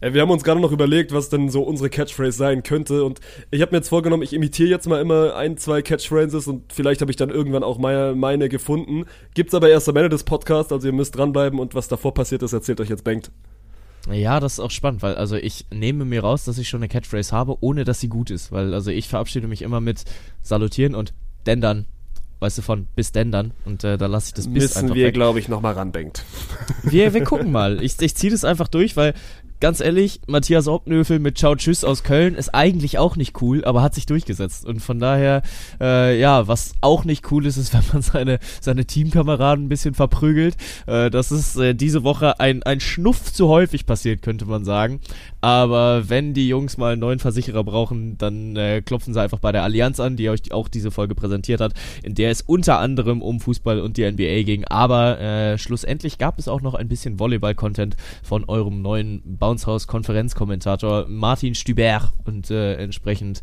Äh, wir haben uns gerade noch überlegt, was denn so unsere Catchphrase sein könnte. Und ich habe mir jetzt vorgenommen, ich imitiere jetzt mal immer ein, zwei Catchphrases und vielleicht habe ich dann irgendwann auch meine, meine gefunden. Gibt's aber erst am Ende des Podcasts, also ihr müsst dranbleiben und was davor passiert ist, erzählt euch jetzt Bengt. Ja, das ist auch spannend, weil also ich nehme mir raus, dass ich schon eine Catchphrase habe, ohne dass sie gut ist. Weil also ich verabschiede mich immer mit Salutieren und denn dann weißt du, von bis denn dann. Und äh, da lasse ich das bis Müssen einfach wir, glaube ich, nochmal randenkt. Wir, wir gucken mal. Ich, ich ziehe das einfach durch, weil ganz ehrlich, Matthias Obnöfel mit Ciao Tschüss aus Köln ist eigentlich auch nicht cool, aber hat sich durchgesetzt. Und von daher, äh, ja, was auch nicht cool ist, ist, wenn man seine, seine Teamkameraden ein bisschen verprügelt. Äh, das ist äh, diese Woche ein, ein Schnuff zu häufig passiert, könnte man sagen. Aber wenn die Jungs mal einen neuen Versicherer brauchen, dann äh, klopfen sie einfach bei der Allianz an, die euch auch diese Folge präsentiert hat, in der es unter anderem um Fußball und die NBA ging. Aber äh, schlussendlich gab es auch noch ein bisschen Volleyball-Content von eurem neuen Bounce House Konferenzkommentator Martin Stüber und äh, entsprechend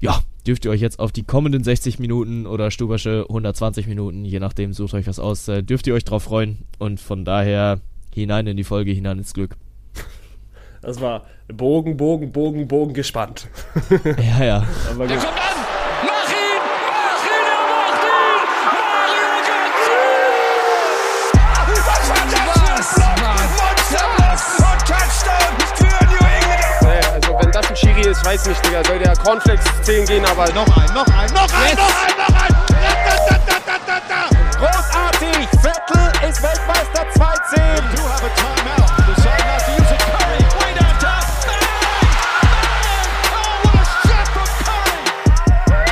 ja, dürft ihr euch jetzt auf die kommenden 60 Minuten oder Stubersche 120 Minuten, je nachdem, sucht euch was aus, äh, dürft ihr euch drauf freuen und von daher hinein in die Folge, hinein ins Glück. Das war Bogen, Bogen, Bogen, Bogen gespannt. Ja, ja. Aber Der gut. Schiri ist, weiß nicht, Digga. Soll der Cornflakes 10 gehen, aber noch ein, noch ein, noch ein, noch ein, noch ein! Da, da, da, da, da, da. Großartig! Vettel ist Weltmeister 2-10. Do have a timeout. Decide not to use it. Curry way down top. Bang! Bang! Oh, what a shot from Curry!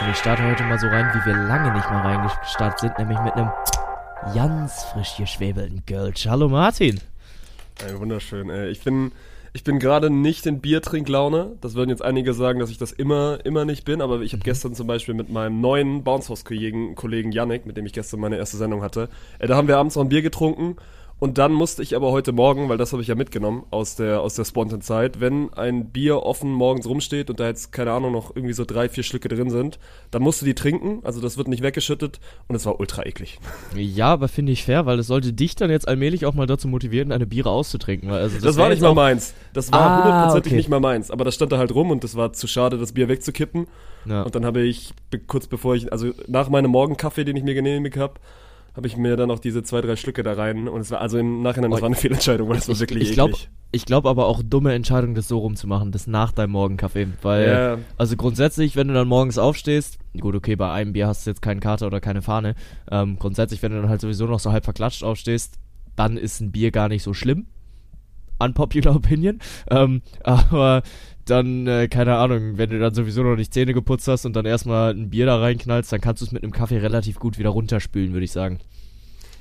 Und ich starte heute mal so rein, wie wir lange nicht mehr reingestartet sind, nämlich mit einem ganz frisch geschwebelten Girls. Hallo Martin. Ey, wunderschön. Ey. Ich bin, ich bin gerade nicht in Biertrinklaune. Das würden jetzt einige sagen, dass ich das immer, immer nicht bin. Aber ich habe gestern zum Beispiel mit meinem neuen Bouncehouse-Kollegen Kollegen Yannick, mit dem ich gestern meine erste Sendung hatte, äh, da haben wir abends noch ein Bier getrunken. Und dann musste ich aber heute Morgen, weil das habe ich ja mitgenommen aus der, aus der Spontan-Zeit, wenn ein Bier offen morgens rumsteht und da jetzt, keine Ahnung, noch irgendwie so drei, vier Schlücke drin sind, dann musst du die trinken. Also das wird nicht weggeschüttet und es war ultra eklig. Ja, aber finde ich fair, weil es sollte dich dann jetzt allmählich auch mal dazu motivieren, eine Biere auszutrinken. Weil Also Das, wär war nicht mal meins. Das war Ah, hundertprozentig okay. nicht mal meins. Aber das stand da halt rum und das war zu schade, das Bier wegzukippen. Ja. Und dann habe ich kurz bevor ich, also nach meinem Morgenkaffee, den ich mir genehmigt habe, habe ich mir dann noch diese zwei, drei Schlücke da rein. Und es war also im Nachhinein, das Oh, war eine Fehlentscheidung, weil es war ich wirklich ich glaube eklig. ich glaub aber auch dumme Entscheidung, das so rumzumachen, das nach deinem Morgenkaffee. Weil, Ja. also grundsätzlich, wenn du dann morgens aufstehst, gut, okay, bei einem Bier hast du jetzt keinen Kater oder keine Fahne. Ähm, grundsätzlich, wenn du dann halt sowieso noch so halb verklatscht aufstehst, dann ist ein Bier gar nicht so schlimm. Unpopular Opinion. Ähm, aber dann, äh, keine Ahnung, wenn du dann sowieso noch nicht Zähne geputzt hast und dann erstmal ein Bier da reinknallst, dann kannst du es mit einem Kaffee relativ gut wieder runterspülen, würde ich sagen.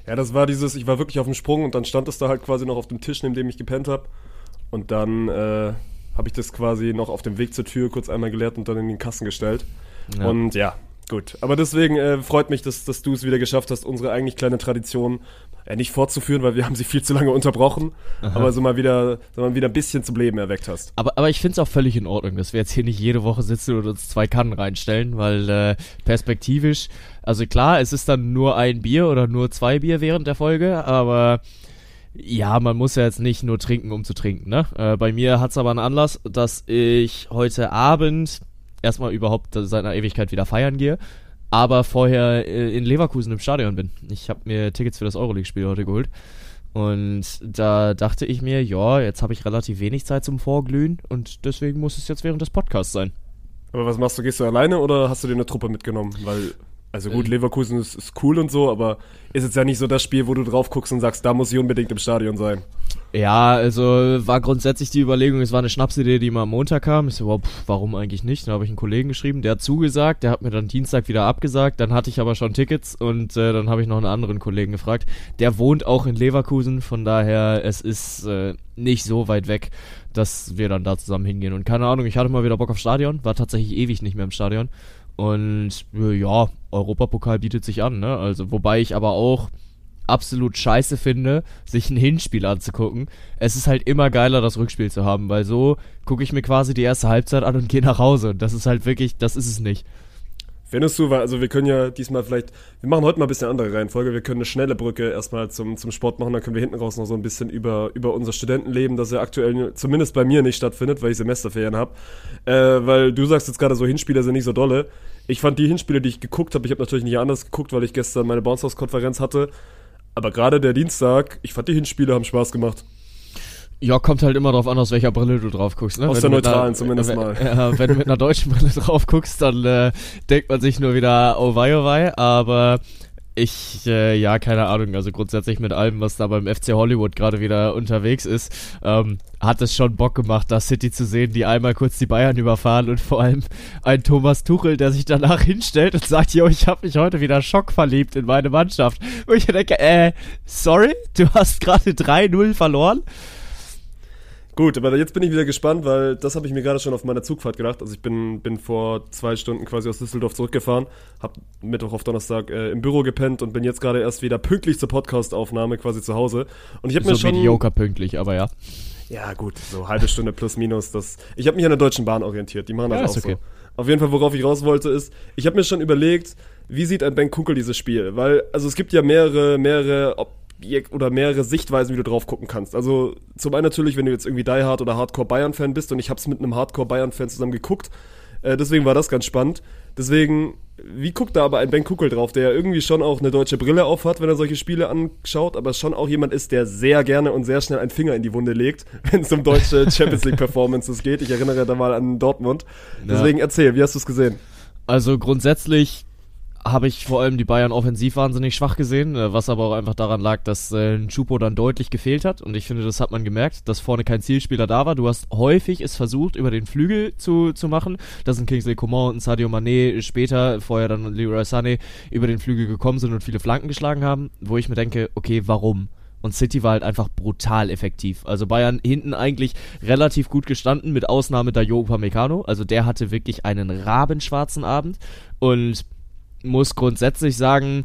Ja, das war dieses, ich war wirklich auf dem Sprung und dann stand es da halt quasi noch auf dem Tisch, neben dem ich gepennt habe. Und dann äh, habe ich das quasi noch auf dem Weg zur Tür kurz einmal geleert und dann in den Kasten gestellt. Ja. Und ja, gut. Aber deswegen äh, freut mich, dass, dass du es wieder geschafft hast, unsere eigentlich kleine Tradition äh, nicht fortzuführen, weil wir haben sie viel zu lange unterbrochen, aber so mal wieder, so mal wieder ein bisschen zum Leben erweckt hast. Aber, aber ich finde es auch völlig in Ordnung, dass wir jetzt hier nicht jede Woche sitzen und uns zwei Kannen reinstellen, weil äh, perspektivisch, also klar, es ist dann nur ein Bier oder nur zwei Bier während der Folge, aber ja, man muss ja jetzt nicht nur trinken, um zu trinken, ne? Äh, bei mir hat's aber einen Anlass, dass ich heute Abend erstmal überhaupt seit einer Ewigkeit wieder feiern gehe, aber vorher äh, in Leverkusen im Stadion bin. Ich habe mir Tickets für das Euroleague-Spiel heute geholt. Und da dachte ich mir, ja, jetzt habe ich relativ wenig Zeit zum Vorglühen und deswegen muss es jetzt während des Podcasts sein. Aber was machst du? Gehst du alleine oder hast du dir eine Truppe mitgenommen? Weil, also gut, Leverkusen ist, ist cool und so, aber ist jetzt ja nicht so das Spiel, wo du drauf guckst und sagst, da muss ich unbedingt im Stadion sein. Ja, also war grundsätzlich die Überlegung, es war eine Schnapsidee, die mal am Montag kam. Ich so, wow, pff, warum eigentlich nicht? Dann habe ich einen Kollegen geschrieben, der hat zugesagt, der hat mir dann Dienstag wieder abgesagt, dann hatte ich aber schon Tickets und äh, dann habe ich noch einen anderen Kollegen gefragt. Der wohnt auch in Leverkusen, von daher es ist äh, nicht so weit weg, dass wir dann da zusammen hingehen. Und keine Ahnung, ich hatte mal wieder Bock auf Stadion, war tatsächlich ewig nicht mehr im Stadion. Und ja, Europapokal bietet sich an, ne? Also, wobei ich aber auch absolut scheiße finde, sich ein Hinspiel anzugucken. Es ist halt immer geiler, das Rückspiel zu haben, weil so gucke ich mir quasi die erste Halbzeit an und gehe nach Hause. Und das ist halt wirklich, das ist es nicht. Findest du, weil, also wir können ja diesmal vielleicht, wir machen heute mal ein bisschen andere Reihenfolge, wir können eine schnelle Brücke erstmal zum, zum Sport machen, dann können wir hinten raus noch so ein bisschen über, über unser Studentenleben, das ja aktuell zumindest bei mir nicht stattfindet, weil ich Semesterferien habe. Äh, weil du sagst jetzt gerade so, Hinspiele sind nicht so dolle. Ich fand die Hinspiele, die ich geguckt habe, ich habe natürlich nicht anders geguckt, weil ich gestern meine Bounce House Konferenz hatte, aber gerade der Dienstag, ich fand die Hinspiele haben Spaß gemacht. Ja, kommt halt immer drauf an, aus welcher Brille du drauf guckst. Ne? Aus Wenn der mit einer- neutralen zumindest wenn, mal. Ja, wenn du mit einer deutschen Brille drauf guckst, dann äh, denkt man sich nur wieder, oh wei, oh wei, aber ich, äh, ja, keine Ahnung, also grundsätzlich mit allem, was da beim FC Hollywood gerade wieder unterwegs ist, ähm, hat es schon Bock gemacht, da City zu sehen, die einmal kurz die Bayern überfahren und vor allem ein Thomas Tuchel, der sich danach hinstellt und sagt, yo, ich habe mich heute wieder schockverliebt in meine Mannschaft. Wo ich denke, äh, sorry, du hast gerade 3-0 verloren? Gut, aber jetzt bin ich wieder gespannt, weil das habe ich mir gerade schon auf meiner Zugfahrt gedacht. Also ich bin, bin vor zwei Stunden quasi aus Düsseldorf zurückgefahren, habe Mittwoch auf Donnerstag äh, im Büro gepennt und bin jetzt gerade erst wieder pünktlich zur Podcast-Aufnahme quasi zu Hause. Und ich habe mir So schon... mediocre pünktlich, aber ja. Ja gut, so halbe Stunde plus minus. Das, ich habe mich an der Deutschen Bahn orientiert, die machen das Ja, auch okay. so. Auf jeden Fall, worauf ich raus wollte, ist, ich habe mir schon überlegt, wie sieht ein Ben Kunkel dieses Spiel? Weil, also es gibt ja mehrere, mehrere oder mehrere Sichtweisen, wie du drauf gucken kannst. Also zum einen natürlich, wenn du jetzt irgendwie Die Hard oder Hardcore Bayern-Fan bist und ich habe es mit einem Hardcore Bayern-Fan zusammen geguckt, äh, deswegen war das ganz spannend. Deswegen, wie guckt da aber ein Ben Kuckel drauf, der ja irgendwie schon auch eine deutsche Brille aufhat, wenn er solche Spiele anschaut, aber schon auch jemand ist, der sehr gerne und sehr schnell einen Finger in die Wunde legt, wenn es um deutsche Champions League Performances geht. Ich erinnere da mal an Dortmund. Deswegen erzähl, wie hast du es gesehen? Also grundsätzlich habe ich vor allem die Bayern offensiv wahnsinnig schwach gesehen, äh, was aber auch einfach daran lag, dass äh, Chupo dann deutlich gefehlt hat und ich finde, das hat man gemerkt, dass vorne kein Zielspieler da war. Du hast häufig es versucht, über den Flügel zu, zu machen, dass ein Kingsley Coman und Sadio Mané später, vorher dann Leroy Sané, über den Flügel gekommen sind und viele Flanken geschlagen haben, wo ich mir denke, okay, warum? Und City war halt einfach brutal effektiv. Also Bayern hinten eigentlich relativ gut gestanden, mit Ausnahme der Joe Upamecano. Also der hatte wirklich einen rabenschwarzen Abend. Und muss grundsätzlich sagen,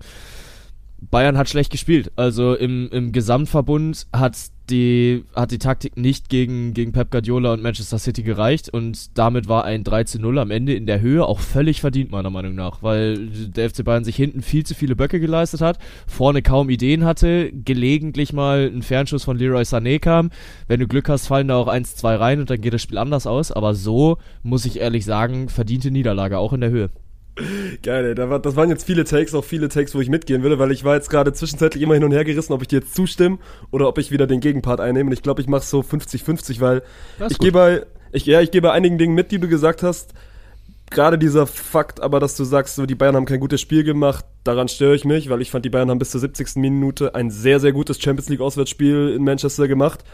Bayern hat schlecht gespielt. Also im, im Gesamtverbund hat die, hat die Taktik nicht gegen, gegen Pep Guardiola und Manchester City gereicht und damit war ein 3 zu 0 am Ende in der Höhe auch völlig verdient, meiner Meinung nach, weil der FC Bayern sich hinten viel zu viele Böcke geleistet hat, vorne kaum Ideen hatte, gelegentlich mal ein Fernschuss von Leroy Sané kam. Wenn du Glück hast, fallen da auch 1-2 rein und dann geht das Spiel anders aus, aber so, muss ich ehrlich sagen, verdiente Niederlage, auch in der Höhe. Geil, ey. Das waren jetzt viele Takes, auch viele Takes, wo ich mitgehen würde, weil ich war jetzt gerade zwischenzeitlich immer hin und her gerissen, ob ich dir jetzt zustimme oder ob ich wieder den Gegenpart einnehme. Und ich glaube, ich mache so 50-50, weil ich gehe bei, ich, ja, ich gehe bei einigen Dingen mit, die du gesagt hast. Gerade dieser Fakt, aber dass du sagst, so, die Bayern haben kein gutes Spiel gemacht, daran störe ich mich, weil ich fand, die Bayern haben bis zur 70. Minute ein sehr, sehr gutes Champions League Auswärtsspiel in Manchester gemacht.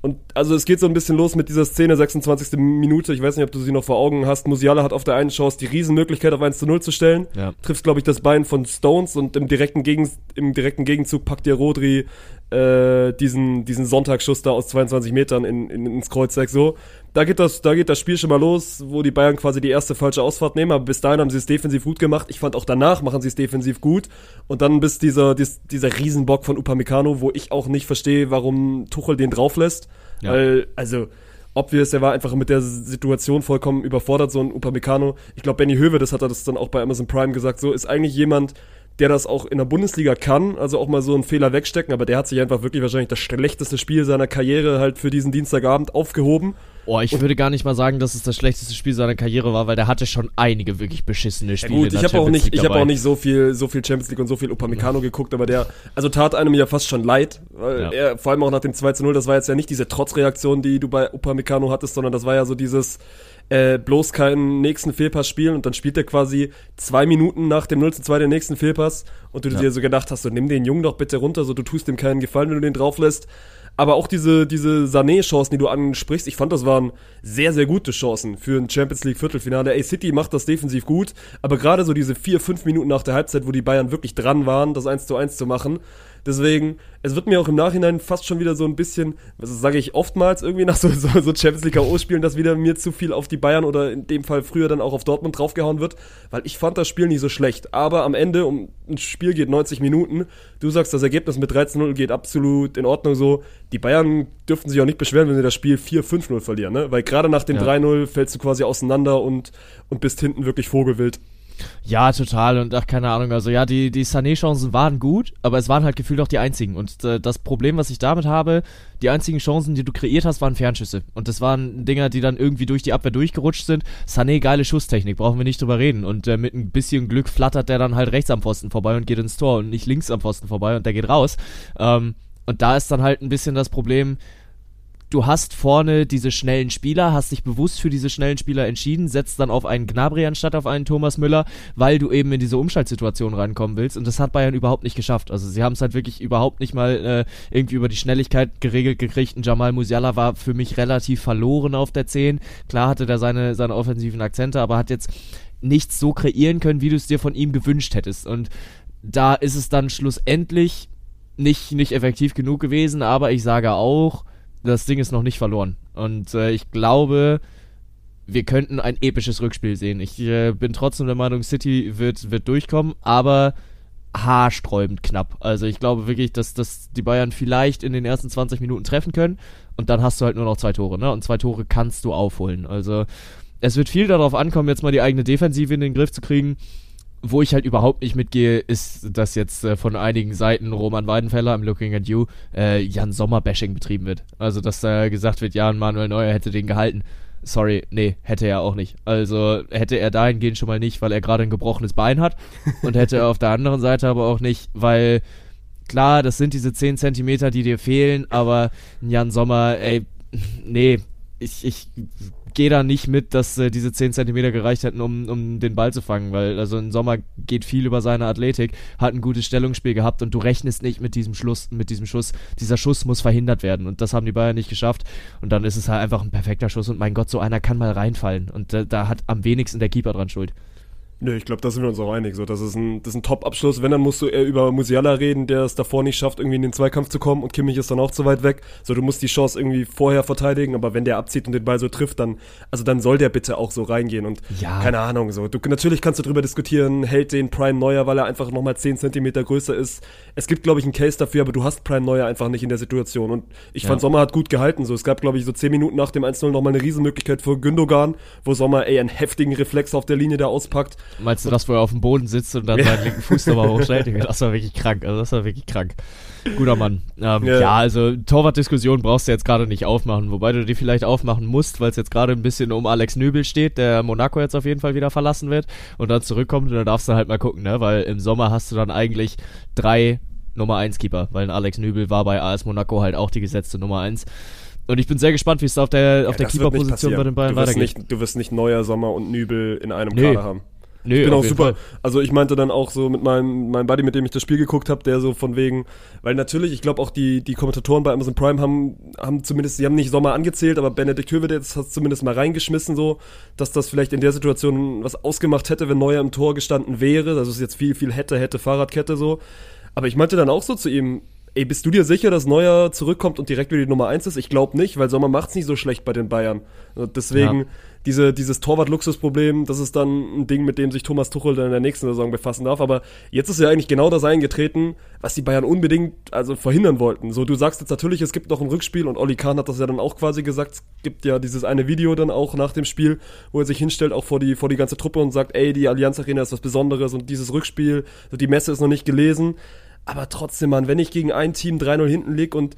Und also es geht so ein bisschen los mit dieser Szene, 26. Minute, ich weiß nicht, ob du sie noch vor Augen hast. Musiala hat auf der einen Chance die Riesenmöglichkeit auf 1 zu 0 zu stellen. Ja. Trifft, glaube ich, das Bein von Stones und im direkten, Gegen, im direkten Gegenzug packt dir Rodri äh, diesen, diesen Sonntagsschuss da aus 22 Metern in, in, ins Kreuzeck so. Da geht, das, da geht das Spiel schon mal los, wo die Bayern quasi die erste falsche Ausfahrt nehmen, aber bis dahin haben sie es defensiv gut gemacht. Ich fand auch danach machen sie es defensiv gut. Und dann bis dieser, dies, dieser Riesenbock von Upamecano, wo ich auch nicht verstehe, warum Tuchel den drauf lässt. Ja. Weil, also, obvious, er war einfach mit der Situation vollkommen überfordert, so ein Upamecano. Ich glaube, Benny Höwe, das hat er das dann auch bei Amazon Prime gesagt, so ist eigentlich jemand, der das auch in der Bundesliga kann, also auch mal so einen Fehler wegstecken, aber der hat sich einfach wirklich wahrscheinlich das schlechteste Spiel seiner Karriere halt für diesen Dienstagabend aufgehoben. Oh, ich würde gar nicht mal sagen, dass es das schlechteste Spiel seiner Karriere war, weil der hatte schon einige wirklich beschissene Ja, Spiele. gut, in der ich habe auch nicht, ich habe auch nicht so viel, so viel Champions League und so viel Upamecano geguckt, aber der, also tat einem ja fast schon leid, weil Ja. er, vor allem auch nach dem 2 zu 0, das war jetzt ja nicht diese Trotzreaktion, die du bei Upamecano hattest, sondern das war ja so dieses, äh, bloß keinen nächsten Fehlpass spielen und dann spielt er quasi zwei Minuten nach dem 0 zu 2 den nächsten Fehlpass und du Ja. dir so gedacht hast, so nimm den Jungen doch bitte runter, so du tust ihm keinen Gefallen, wenn du den drauf lässt. Aber auch diese, diese Sané-Chancen, die du ansprichst, ich fand, das waren sehr, sehr gute Chancen für ein Champions League Viertelfinale. Ey, City macht das defensiv gut, aber gerade so diese vier, fünf Minuten nach der Halbzeit, wo die Bayern wirklich dran waren, das 1 zu 1 zu machen. Deswegen, es wird mir auch im Nachhinein fast schon wieder so ein bisschen, das sage ich oftmals irgendwie nach so, so, so Champions League K.O.-Spielen, dass wieder mir zu viel auf die Bayern oder in dem Fall früher dann auch auf Dortmund draufgehauen wird, weil ich fand das Spiel nicht so schlecht. Aber am Ende, um ein Spiel geht 90 Minuten, du sagst, das Ergebnis mit 13-0 geht absolut in Ordnung so. Die Bayern dürften sich auch nicht beschweren, wenn sie das Spiel 4-5-0 verlieren, ne? Weil gerade nach dem Ja. 3-0 fällst du quasi auseinander und, und bist hinten wirklich vogelwild. Ja, total. Und ach, keine Ahnung. Also ja, die, die Sané-Chancen waren gut, aber es waren halt gefühlt auch die einzigen. Und äh, das Problem, was ich damit habe, die einzigen Chancen, die du kreiert hast, waren Fernschüsse. Und das waren Dinger, die dann irgendwie durch die Abwehr durchgerutscht sind. Sané, geile Schusstechnik, brauchen wir nicht drüber reden. Und äh, mit ein bisschen Glück flattert der dann halt rechts am Pfosten vorbei und geht ins Tor und nicht links am Pfosten vorbei und der geht raus. Ähm, und da ist dann halt ein bisschen das Problem, du hast vorne diese schnellen Spieler, hast dich bewusst für diese schnellen Spieler entschieden, setzt dann auf einen Gnabry anstatt auf einen Thomas Müller, weil du eben in diese Umschaltsituation reinkommen willst und das hat Bayern überhaupt nicht geschafft. Also sie haben es halt wirklich überhaupt nicht mal äh, irgendwie über die Schnelligkeit geregelt gekriegt. Und Jamal Musiala war für mich relativ verloren auf der 10. Klar hatte der seine, seine offensiven Akzente, aber hat jetzt nichts so kreieren können, wie du es dir von ihm gewünscht hättest. Und da ist es dann schlussendlich nicht, nicht effektiv genug gewesen, aber ich sage auch, das Ding ist noch nicht verloren. Und äh, ich glaube, wir könnten ein episches Rückspiel sehen. Ich äh, bin trotzdem der Meinung, City wird, wird durchkommen, aber haarsträubend knapp. Also ich glaube wirklich, dass, dass die Bayern vielleicht in den ersten 20 Minuten treffen können und dann hast du halt nur noch zwei Tore, ne? Und zwei Tore kannst du aufholen. Also es wird viel darauf ankommen, jetzt mal die eigene Defensive in den Griff zu kriegen. Wo ich halt überhaupt nicht mitgehe, ist, dass jetzt äh, von einigen Seiten Roman Weidenfeller, I'm looking at you, äh, Jan Sommer-Bashing betrieben wird. Also, dass da gesagt wird, ja, Manuel Neuer hätte den gehalten. Sorry, nee, hätte er auch nicht. Also hätte er dahingehend schon mal nicht, weil er gerade ein gebrochenes Bein hat. und hätte er auf der anderen Seite aber auch nicht, weil klar, das sind diese 10 Zentimeter, die dir fehlen, aber Jan Sommer, ey, nee, ich, ich gehe da nicht mit, dass äh, diese 10 Zentimeter gereicht hätten, um, um den Ball zu fangen, weil also im Sommer geht viel über seine Athletik, hat ein gutes Stellungsspiel gehabt und du rechnest nicht mit diesem Schluss, mit diesem Schuss. Dieser Schuss muss verhindert werden und das haben die Bayern nicht geschafft und dann ist es halt einfach ein perfekter Schuss und mein Gott, so einer kann mal reinfallen und äh, da hat am wenigsten der Keeper dran Schuld. Nö, ich glaube, da sind wir uns auch einig. So, das ist ein, das ist ein Top-Abschluss. Wenn, dann musst du eher über Musiala reden, der es davor nicht schafft, irgendwie in den Zweikampf zu kommen und Kimmich ist dann auch zu weit weg. So, du musst die Chance irgendwie vorher verteidigen, aber wenn der abzieht und den Ball so trifft, dann, also dann soll der bitte auch so reingehen und Ja. keine Ahnung, so. Du, natürlich kannst du drüber diskutieren, hält den Prime Neuer, weil er einfach nochmal 10 Zentimeter größer ist. Es gibt, glaube ich, einen Case dafür, aber du hast Prime Neuer einfach nicht in der Situation und ich Ja. fand, Sommer hat gut gehalten. So, es gab, glaube ich, so 10 Minuten nach dem 1-0 nochmal eine Riesenmöglichkeit für Gündogan, wo Sommer, ey, einen heftigen Reflex auf der Linie da auspackt. Meinst du das, wo er auf dem Boden sitzt und dann seinen linken Fuß nochmal hochstellt? Das war wirklich krank. Also das war wirklich krank. Guter Mann. Ähm, Ja. ja. also Torwartdiskussion brauchst du jetzt gerade nicht aufmachen, wobei du die vielleicht aufmachen musst, weil es jetzt gerade ein bisschen um Alex Nübel steht, der Monaco jetzt auf jeden Fall wieder verlassen wird und dann zurückkommt und dann darfst du halt mal gucken, ne? Weil im Sommer hast du dann eigentlich drei Nummer 1 Keeper, weil Alex Nübel war bei AS Monaco halt auch die gesetzte Nummer 1. Und ich bin sehr gespannt, wie es auf der, auf der wird nicht Keeper-Position bei den Bayern du wirst weitergeht. Nicht, du wirst nicht Neuer, Sommer und Nübel in einem Nee. Kader haben. Nee, Ich bin auch super. Fall. Also ich meinte dann auch so mit meinem, meinem Buddy, mit dem ich das Spiel geguckt habe, der so von wegen, weil natürlich, ich glaube auch die, die Kommentatoren bei Amazon Prime haben, haben zumindest, sie haben nicht Sommer angezählt, aber Benedikt Hövedes hat zumindest mal reingeschmissen so, dass das vielleicht in der Situation was ausgemacht hätte, wenn Neuer im Tor gestanden wäre. Das ist jetzt viel, viel hätte, hätte Fahrradkette so. Aber ich meinte dann auch so zu ihm, ey, bist du dir sicher, dass Neuer zurückkommt und direkt wieder die Nummer eins ist? Ich glaube nicht, weil Sommer macht's nicht so schlecht bei den Bayern. Und deswegen, Ja. diese, dieses Torwart-Luxusproblem, das ist dann ein Ding, mit dem sich Thomas Tuchel dann in der nächsten Saison befassen darf. Aber jetzt ist ja eigentlich genau das eingetreten, was die Bayern unbedingt also verhindern wollten. So, du sagst jetzt natürlich, es gibt noch ein Rückspiel und Olli Kahn hat das ja dann auch quasi gesagt. Es gibt ja dieses eine Video dann auch nach dem Spiel, wo er sich hinstellt, auch vor die, vor die ganze Truppe und sagt, ey, die Allianz Arena ist was Besonderes und dieses Rückspiel, die Messe ist noch nicht gelesen. Aber trotzdem, Mann, wenn ich gegen ein Team 3-0 hinten lieg und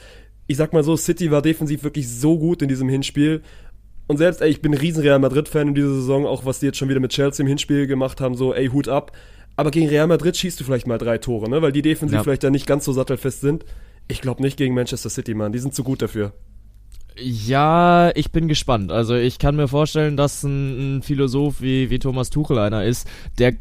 ich sag mal so, City war defensiv wirklich so gut in diesem Hinspiel. Und selbst, ey, ich bin ein riesen Real Madrid-Fan in dieser Saison, auch was die jetzt schon wieder mit Chelsea im Hinspiel gemacht haben, so, ey, Hut ab. Aber gegen Real Madrid schießt du vielleicht mal drei Tore, ne? Weil die defensiv Ja. vielleicht da nicht ganz so sattelfest sind. Ich glaube nicht gegen Manchester City, Mann. Die sind zu gut dafür. Ja, ich bin gespannt. Also ich kann mir vorstellen, dass ein, ein Philosoph wie, wie Thomas Tuchel einer ist, der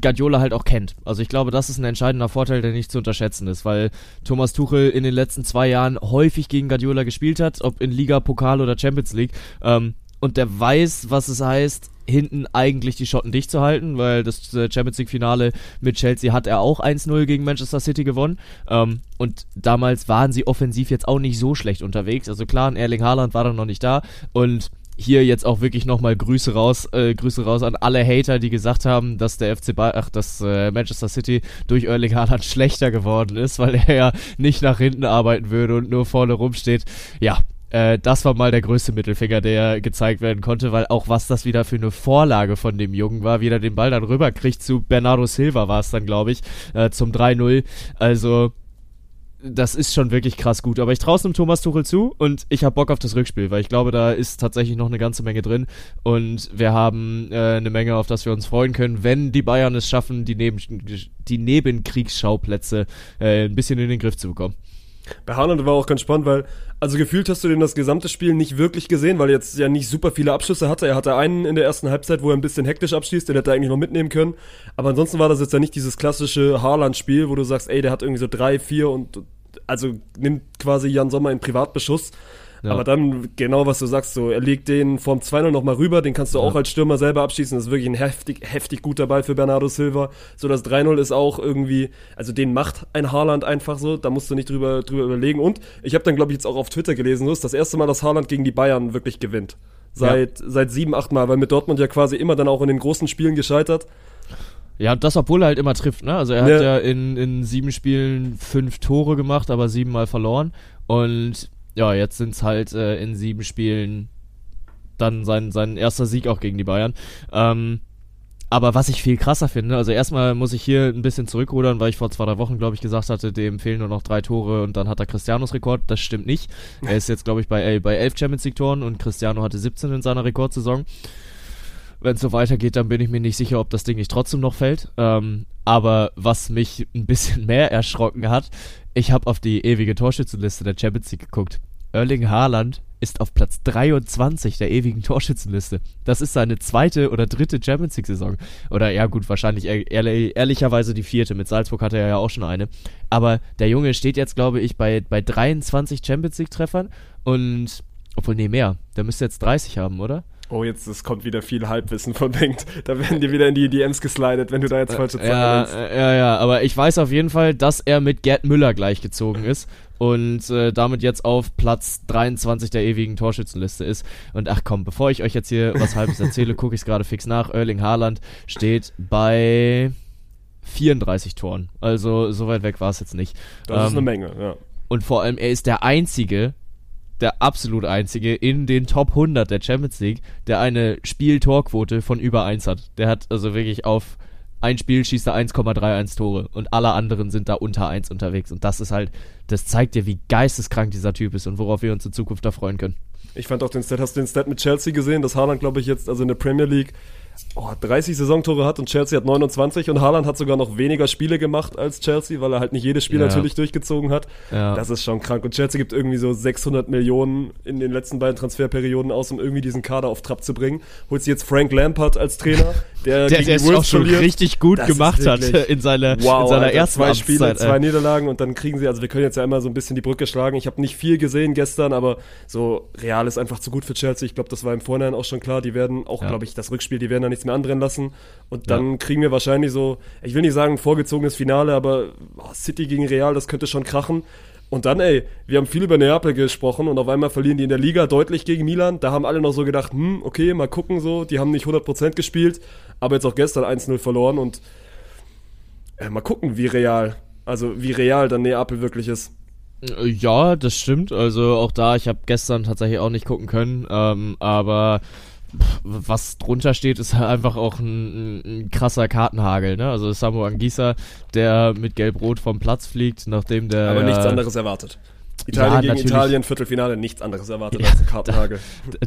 Guardiola halt auch kennt. Also ich glaube, das ist ein entscheidender Vorteil, der nicht zu unterschätzen ist, weil Thomas Tuchel in den letzten zwei Jahren häufig gegen Guardiola gespielt hat, ob in Liga, Pokal oder Champions League. Ähm, und der weiß, was es heißt, hinten eigentlich die Schotten dicht zu halten, weil das äh, Champions League Finale mit Chelsea hat er auch 1-0 gegen Manchester City gewonnen. Ähm, und damals waren sie offensiv jetzt auch nicht so schlecht unterwegs. Also klar, ein Erling Haaland war dann noch nicht da und hier jetzt auch wirklich nochmal Grüße raus, äh, Grüße raus an alle Hater, die gesagt haben, dass der FC ba ach, dass äh, Manchester City durch Erling Haaland schlechter geworden ist, weil er ja nicht nach hinten arbeiten würde und nur vorne rumsteht. Ja, äh, das war mal der größte Mittelfinger, der gezeigt werden konnte, weil auch was das wieder für eine Vorlage von dem Jungen war, wie er den Ball dann rüberkriegt zu Bernardo Silva war es dann, glaube ich, äh, zum 3-0. Also das ist schon wirklich krass gut. Aber ich traue es Thomas Tuchel zu und ich habe Bock auf das Rückspiel, weil ich glaube, da ist tatsächlich noch eine ganze Menge drin und wir haben äh, eine Menge, auf das wir uns freuen können, wenn die Bayern es schaffen, die, Neben die Nebenkriegsschauplätze äh, ein bisschen in den Griff zu bekommen. Bei Haaland war auch ganz spannend, weil, also gefühlt hast du den das gesamte Spiel nicht wirklich gesehen, weil er jetzt ja nicht super viele Abschlüsse hatte. Er hatte einen in der ersten Halbzeit, wo er ein bisschen hektisch abschließt, den hätte er eigentlich noch mitnehmen können. Aber ansonsten war das jetzt ja nicht dieses klassische Haaland-Spiel, wo du sagst, ey, der hat irgendwie so drei, vier und, also nimmt quasi Jan Sommer in Privatbeschuss. Ja. Aber dann, genau was du sagst, so, er legt den vom 2-0 nochmal rüber, den kannst du Ja. auch als Stürmer selber abschießen. Das ist wirklich ein heftig, heftig guter Ball für Bernardo Silva. So, das 3-0 ist auch irgendwie, also den macht ein Haaland einfach so, da musst du nicht drüber, drüber überlegen. Und ich habe dann, glaube ich, jetzt auch auf Twitter gelesen, so ist das erste Mal, dass Haaland gegen die Bayern wirklich gewinnt. Seit, seit sieben, acht Mal, weil mit Dortmund ja quasi immer dann auch in den großen Spielen gescheitert. Ja, und das, obwohl er halt immer trifft, ne? Also er Ja. hat ja in, in sieben Spielen fünf Tore gemacht, aber siebenmal verloren. Und ja, jetzt sind es halt äh, in sieben Spielen dann sein, sein erster Sieg auch gegen die Bayern. Ähm, aber was ich viel krasser finde, also erstmal muss ich hier ein bisschen zurückrudern, weil ich vor zwei, drei Wochen, glaube ich, gesagt hatte, dem fehlen nur noch drei Tore und dann hat er Cristianos Rekord. Das stimmt nicht. Er ist jetzt, glaube ich, bei, bei elf Champions League Toren und Cristiano hatte 17 in seiner Rekordsaison. Wenn es so weitergeht, dann bin ich mir nicht sicher, ob das Ding nicht trotzdem noch fällt. Ähm, aber was mich ein bisschen mehr erschrocken hat, ich habe auf die ewige Torschützenliste der Champions League geguckt. Erling Haaland ist auf Platz 23 der ewigen Torschützenliste. Das ist seine zweite oder dritte Champions League Saison. Oder ja gut, wahrscheinlich ehr ehrlich, ehrlicherweise die vierte. Mit Salzburg hatte er ja auch schon eine. Aber der Junge steht jetzt, glaube ich, bei, bei 23 Champions League Treffern und obwohl, nee, mehr. Der müsste jetzt 30 haben, oder? Oh, jetzt es kommt wieder viel Halbwissen von Bengt. Da werden dir wieder in die DMs geslidet, wenn du da jetzt falsche Zahlen Ja, nennst. äh, ja, ja, aber ich weiß auf jeden Fall, dass er mit Gerd Müller gleichgezogen ist und äh, damit jetzt auf Platz 23 der ewigen Torschützenliste ist. Und ach komm, bevor ich euch jetzt hier was Halbes erzähle, gucke ich es gerade fix nach. Erling Haaland steht bei 34 Toren. Also so weit weg war es jetzt nicht. Das ist Ähm, eine Menge, ja. und vor allem, er ist der Einzige, der absolut Einzige in den Top 100 der Champions League, der eine Spiel-Torquote von über 1 hat. Der hat also wirklich auf ein Spiel schießt er 1,31 Tore und alle anderen sind da unter 1 unterwegs. Und das ist halt, das zeigt dir, wie geisteskrank dieser Typ ist und worauf wir uns in Zukunft da freuen können. Ich fand auch den Stat, hast du den Stat mit Chelsea gesehen, dass Haaland, glaube ich, jetzt, also in der Premier League, oh, 30 Saisontore hat und Chelsea hat 29 und Haaland hat sogar noch weniger Spiele gemacht als Chelsea, weil er halt nicht jedes Spiel Ja. natürlich durchgezogen hat. Ja. Das ist schon krank. Und Chelsea gibt irgendwie so 600 Millionen in den letzten beiden Transferperioden aus, um irgendwie diesen Kader auf Trab zu bringen. Holt sie jetzt Frank Lampard als Trainer, der, Der, der die es auch schon verliert. richtig gut Das gemacht hat wirklich- in seiner, Wow, in seiner Alter, ersten zwei Spiele, Amtszeit, zwei äh. Niederlagen und dann kriegen sie, also wir können jetzt ja immer so ein bisschen die Brücke schlagen. Ich habe nicht viel gesehen gestern, aber so Real ist einfach zu gut für Chelsea. Ich glaube, das war im Vorhinein auch schon klar. Die werden auch, Ja. glaube ich, das Rückspiel, die werden da nichts mehr andrehen lassen. Und dann kriegen wir wahrscheinlich so, ich will nicht sagen vorgezogenes Finale, aber oh, City gegen Real, das könnte schon krachen. Und dann, ey, wir haben viel über Neapel gesprochen und auf einmal verlieren die in der Liga deutlich gegen Milan. Da haben alle noch so gedacht, hm, okay, mal gucken so. Die haben nicht 100% gespielt, aber jetzt auch gestern 1-0 verloren und äh, mal gucken, wie real, also wie real dann Neapel wirklich ist. Ja, das stimmt. Also auch da, ich habe gestern tatsächlich auch nicht gucken können, ähm, aber was drunter steht, ist halt einfach auch ein, ein, krasser Kartenhagel. Ne? Also Samu Angisa, der mit Gelb-Rot vom Platz fliegt, nachdem der Aber nichts äh, anderes erwartet. Italien Ja, gegen natürlich. Italien, Viertelfinale, nichts anderes erwartet Ja, als ein Kartenhagel.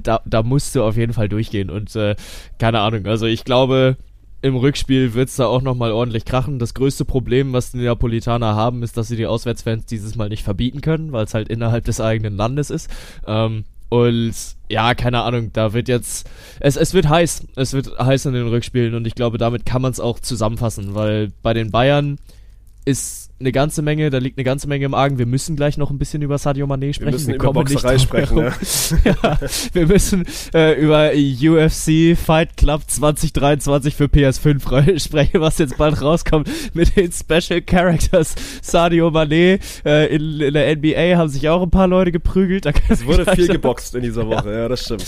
da, da musst du auf jeden Fall durchgehen und äh, keine Ahnung, also ich glaube, im Rückspiel wird's da auch nochmal ordentlich krachen. Das größte Problem, was die Neapolitaner haben, ist, dass sie die Auswärtsfans dieses Mal nicht verbieten können, weil es halt innerhalb des eigenen Landes ist. Ähm, und ja, keine Ahnung, da wird jetzt, es, es wird heiß, es wird heiß in den Rückspielen und ich glaube, damit kann man es auch zusammenfassen, weil bei den Bayern ist eine ganze Menge, da liegt eine ganze Menge im Argen. Wir müssen gleich noch ein bisschen über Sadio Mané sprechen. Wir müssen über kommen nicht Boxerei drum sprechen. Ja. ja, wir müssen äh, über UFC Fight Club 2023 für PS5 re- sprechen, was jetzt bald rauskommt mit den Special Characters. Sadio Mané äh, in, in der NBA haben sich auch ein paar Leute geprügelt. Es wurde viel geboxt in dieser Woche, ja, das stimmt.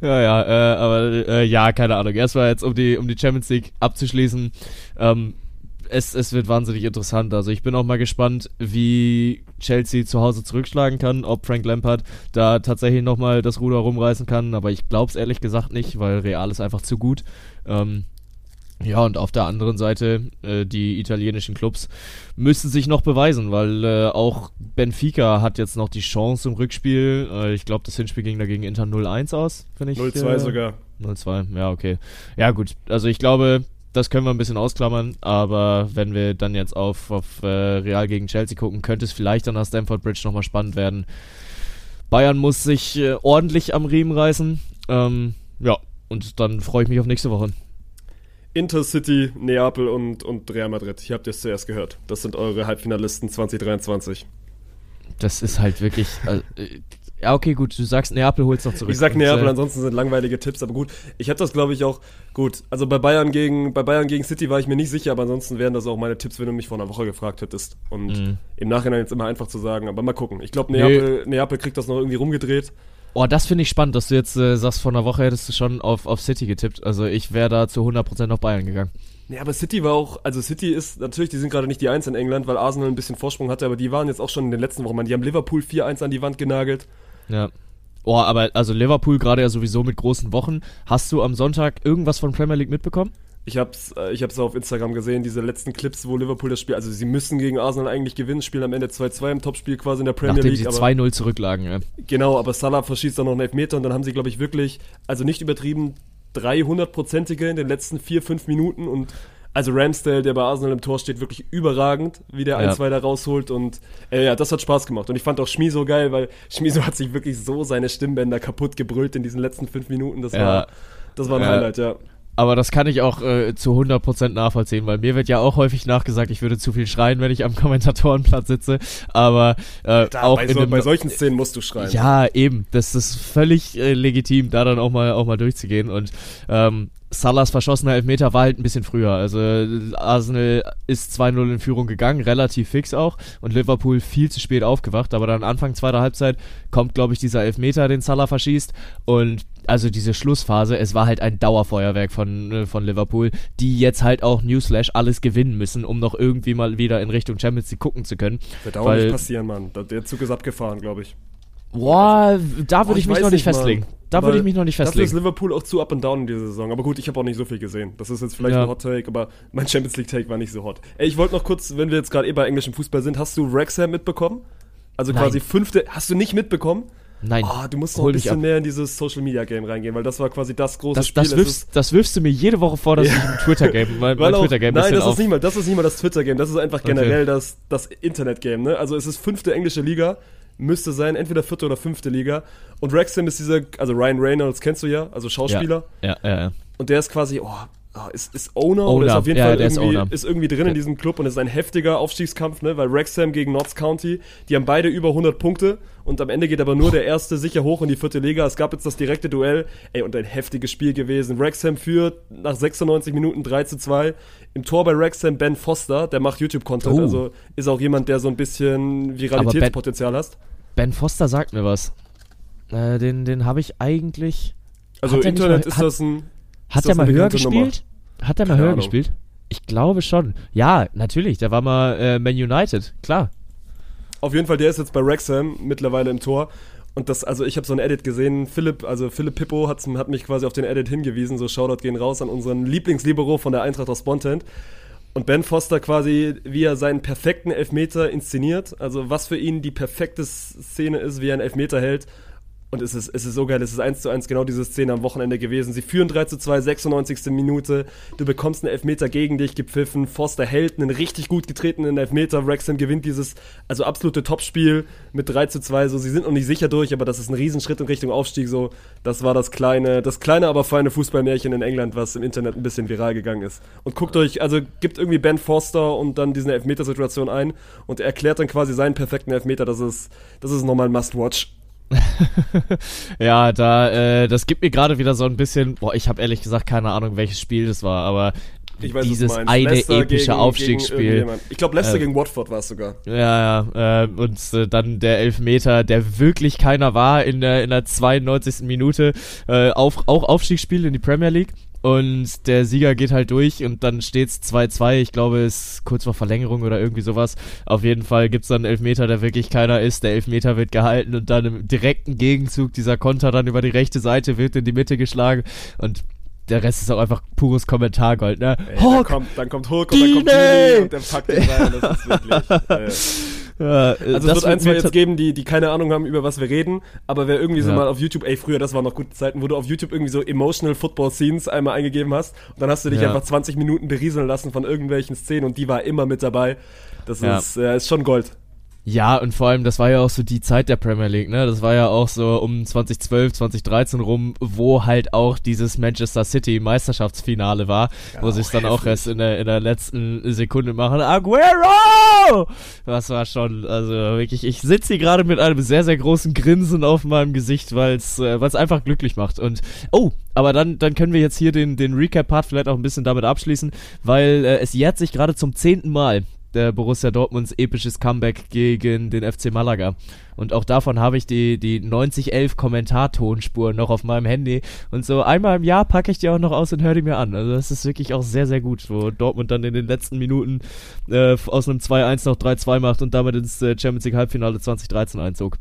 ja, ja, äh, aber äh, ja, keine Ahnung. Erstmal jetzt, um die, um die Champions League abzuschließen. Ähm, es, es wird wahnsinnig interessant. Also ich bin auch mal gespannt, wie Chelsea zu Hause zurückschlagen kann, ob Frank Lampard da tatsächlich nochmal das Ruder rumreißen kann. Aber ich glaube es ehrlich gesagt nicht, weil Real ist einfach zu gut. Ähm, ja, und auf der anderen Seite, äh, die italienischen Clubs müssen sich noch beweisen, weil äh, auch Benfica hat jetzt noch die Chance im Rückspiel. Äh, ich glaube, das Hinspiel ging dagegen Inter 0-1 aus, wenn ich. 0-2 äh, sogar. 0-2, ja, okay. Ja, gut. Also ich glaube, das können wir ein bisschen ausklammern, aber wenn wir dann jetzt auf, auf äh, Real gegen Chelsea gucken, könnte es vielleicht dann nach Stamford Bridge nochmal spannend werden. Bayern muss sich äh, ordentlich am Riemen reißen. Ähm, ja, und dann freue ich mich auf nächste Woche. Intercity, Neapel und, und Real Madrid. Habt ihr es zuerst gehört. Das sind eure Halbfinalisten 2023. Das ist halt wirklich. Also, ja, okay, gut. Du sagst, Neapel holt's noch zurück. Ich sag Neapel, äh, ansonsten sind langweilige Tipps, aber gut. Ich hätte das, glaube ich, auch gut. Also bei Bayern gegen bei Bayern gegen City war ich mir nicht sicher, aber ansonsten wären das auch meine Tipps, wenn du mich vor einer Woche gefragt hättest. Und Mhm. im Nachhinein jetzt immer einfach zu sagen, aber mal gucken. Ich glaube, Neapel, Neapel kriegt das noch irgendwie rumgedreht. Oh, das finde ich spannend, dass du jetzt äh, sagst, vor einer Woche hättest du schon auf, auf City getippt. Also ich wäre da zu 100% auf Bayern gegangen. Ja, aber City war auch, also City ist, natürlich, die sind gerade nicht die Eins in England, weil Arsenal ein bisschen Vorsprung hatte, aber die waren jetzt auch schon in den letzten Wochen, man, die haben Liverpool 4-1 an die Wand genagelt. Ja. Oh, aber also Liverpool gerade ja sowieso mit großen Wochen. Hast du am Sonntag irgendwas von Premier League mitbekommen? Ich hab's, äh, ich hab's auf Instagram gesehen, diese letzten Clips, wo Liverpool das Spiel, also sie müssen gegen Arsenal eigentlich gewinnen, spielen am Ende 2-2 im Topspiel quasi in der Premier Nachdem League. sie aber- 2-0 zurücklagen, ja. Genau, aber Salah verschießt dann noch einen Elfmeter und dann haben sie, glaube ich, wirklich, also nicht übertrieben, 300-prozentige in den letzten vier, fünf Minuten und also Ramsdale, der bei Arsenal im Tor steht, wirklich überragend, wie der Ja. 1-2 da rausholt und äh, ja, das hat Spaß gemacht und ich fand auch Schmi so geil, weil Schmiso hat sich wirklich so seine Stimmbänder kaputt gebrüllt in diesen letzten fünf Minuten, das Ja. war, das war ein Ja. Highlight, ja. Aber das kann ich auch äh, zu 100% nachvollziehen, weil mir wird ja auch häufig nachgesagt, ich würde zu viel schreien, wenn ich am Kommentatorenplatz sitze. Aber äh, Da, auch bei, so, dem, bei solchen Szenen musst du schreien. Ja, eben. Das ist völlig äh, legitim, da dann auch mal auch mal durchzugehen. Und ähm, Salas verschossener Elfmeter war halt ein bisschen früher. Also Arsenal ist 2-0 in Führung gegangen, relativ fix auch. Und Liverpool viel zu spät aufgewacht. Aber dann Anfang zweiter Halbzeit kommt, glaube ich, dieser Elfmeter, den Salah verschießt. Und also diese Schlussphase, es war halt ein Dauerfeuerwerk von, äh, von Liverpool, die jetzt halt auch Newsflash alles gewinnen müssen, um noch irgendwie mal wieder in Richtung Champions League gucken zu können. Wird auch nicht passieren, Mann. Der Zug ist abgefahren, glaube ich. Boah, da Oh, würde ich mich noch nicht festlegen. Da würde ich mich noch nicht Dafür ist festlegen. Liverpool auch zu up and down in dieser Saison. Aber gut, ich habe auch nicht so viel gesehen. Das ist jetzt vielleicht Ja. ein Hot Take, aber mein Champions League Take war nicht so hot. Ey, ich wollte noch kurz, wenn wir jetzt gerade eh bei englischem Fußball sind, hast du Wrexham mitbekommen? Also Nein. quasi fünfte, hast du nicht mitbekommen? Nein. Oh, du musst noch ein bisschen mehr in dieses Social Media Game reingehen, weil das war quasi das große Das, Spiel. das, wirfst, das wirfst du mir jede Woche vor, dass ich ein Twitter-Game, mein, mein weil auch, Twitter-Game nein, das auf. ist, nicht mal, das ist nicht mal das Twitter-Game, das ist einfach Okay. generell das, das Internet-Game. Ne? Also es ist fünfte englische Liga, müsste sein, entweder vierte oder fünfte Liga. Und Wrexham ist dieser, also Ryan Reynolds kennst du ja, also Schauspieler. Ja, ja, ja. Und der ist quasi, oh, oh, ist, ist Owner, Owner, oder ist auf jeden ja, Fall ist irgendwie, Owner. ist irgendwie drin in diesem Club und es ist ein heftiger Aufstiegskampf, ne, weil Wrexham gegen Notts County, die haben beide über 100 Punkte und am Ende geht aber nur der erste sicher hoch in die vierte Liga. Es gab jetzt das direkte Duell, ey, und ein heftiges Spiel gewesen. Wrexham führt nach 96 Minuten 3 zu 2. Im Tor bei Wrexham Ben Foster, der macht YouTube-Content, Oh. also ist auch jemand, der so ein bisschen Viralitätspotenzial hast. Ben Foster sagt mir was. Äh, den den habe ich eigentlich. Also Hat er Internet mal- ist hat- das ein, Hat er mal höher bekannte Nummer? gespielt? Hat er mal Keine höher Ahnung. gespielt? Ich glaube schon. Ja, natürlich. Der war mal äh, Man United. Klar. Auf jeden Fall, der ist jetzt bei Wrexham mittlerweile im Tor. Und das, also ich habe so ein Edit gesehen, Philipp, also Philipp Pippo hat's, hat mich quasi auf den Edit hingewiesen, so Shoutout gehen raus an unseren Lieblingslibero von der Eintracht aus Spontent. Und Ben Foster quasi, wie er seinen perfekten Elfmeter inszeniert, also was für ihn die perfekte Szene ist, wie er einen Elfmeter hält. Und es ist, es ist so geil, es ist eins zu eins genau diese Szene am Wochenende gewesen. Sie führen 3 zu 2, 96. Minute. Du bekommst einen Elfmeter gegen dich gepfiffen. Foster hält einen richtig gut getretenen Elfmeter. Wrexham gewinnt dieses, also absolute Topspiel mit 3 zu 2. So, sie sind noch nicht sicher durch, aber das ist ein Riesenschritt in Richtung Aufstieg. So, das war das kleine, das kleine, aber feine Fußballmärchen in England, was im Internet ein bisschen viral gegangen ist. Und guckt euch, also gibt irgendwie Ben Foster und dann diese Elfmetersituation ein und er erklärt dann quasi seinen perfekten Elfmeter. Das ist, das ist nochmal ein Must-Watch. Ja, da, äh, das gibt mir gerade wieder so ein bisschen, boah, ich habe ehrlich gesagt keine Ahnung, welches Spiel das war, aber Ich weiß, dieses eine Leicester epische gegen- Aufstiegsspiel. gegen ich glaube, Leicester Äh, gegen Watford war es sogar. Ja, ja, äh, und äh, dann der Elfmeter, der wirklich keiner war in der, in der 92. Minute, äh, auf, auch Aufstiegsspiel in die Premier League. Und der Sieger geht halt durch und dann steht's 2-2. Ich glaube, es ist kurz vor Verlängerung oder irgendwie sowas. Auf jeden Fall gibt's dann einen Elfmeter, der wirklich keiner ist. Der Elfmeter wird gehalten und dann im direkten Gegenzug dieser Konter dann über die rechte Seite wird in die Mitte geschlagen. Und der Rest ist auch einfach pures Kommentargold, ne? Ey, dann, Hulk! kommt, dann kommt Hulk und dann kommt Dini! Und der packt den rein. Das ist wirklich. Äh, Ja, Also es wird ein, zwei jetzt geben, die, die keine Ahnung haben, über was wir reden, aber wer irgendwie so Ja. mal auf YouTube, ey, früher, das waren noch gute Zeiten, wo du auf YouTube irgendwie so Emotional Football Scenes einmal eingegeben hast und dann hast du dich Ja. einfach 20 Minuten berieseln lassen von irgendwelchen Szenen und die war immer mit dabei. Das ist, äh, ist schon Gold. Ja, und vor allem, das war ja auch so die Zeit der Premier League, ne? Das war ja auch so um 2012, 2013 rum, wo halt auch dieses Manchester City Meisterschaftsfinale war, wo sich dann auch erst in der, in der letzten Sekunde machen. Aguero! Das war schon, also wirklich, ich sitze hier gerade mit einem sehr, sehr großen Grinsen auf meinem Gesicht, weil es äh, weil's einfach glücklich macht. Und, oh, aber dann, dann können wir jetzt hier den, den Recap-Part vielleicht auch ein bisschen damit abschließen, weil äh, es jährt sich gerade zum zehnten Mal der Borussia Dortmunds episches Comeback gegen den FC Malaga. Und auch davon habe ich die, die 9011 Kommentartonspur noch auf meinem Handy. Und so einmal im Jahr packe ich die auch noch aus und höre die mir an. Also das ist wirklich auch sehr, sehr gut, wo Dortmund dann in den letzten Minuten äh, aus einem 2-1 noch 3-2 macht und damit ins äh, Champions League Halbfinale 2013 einzog.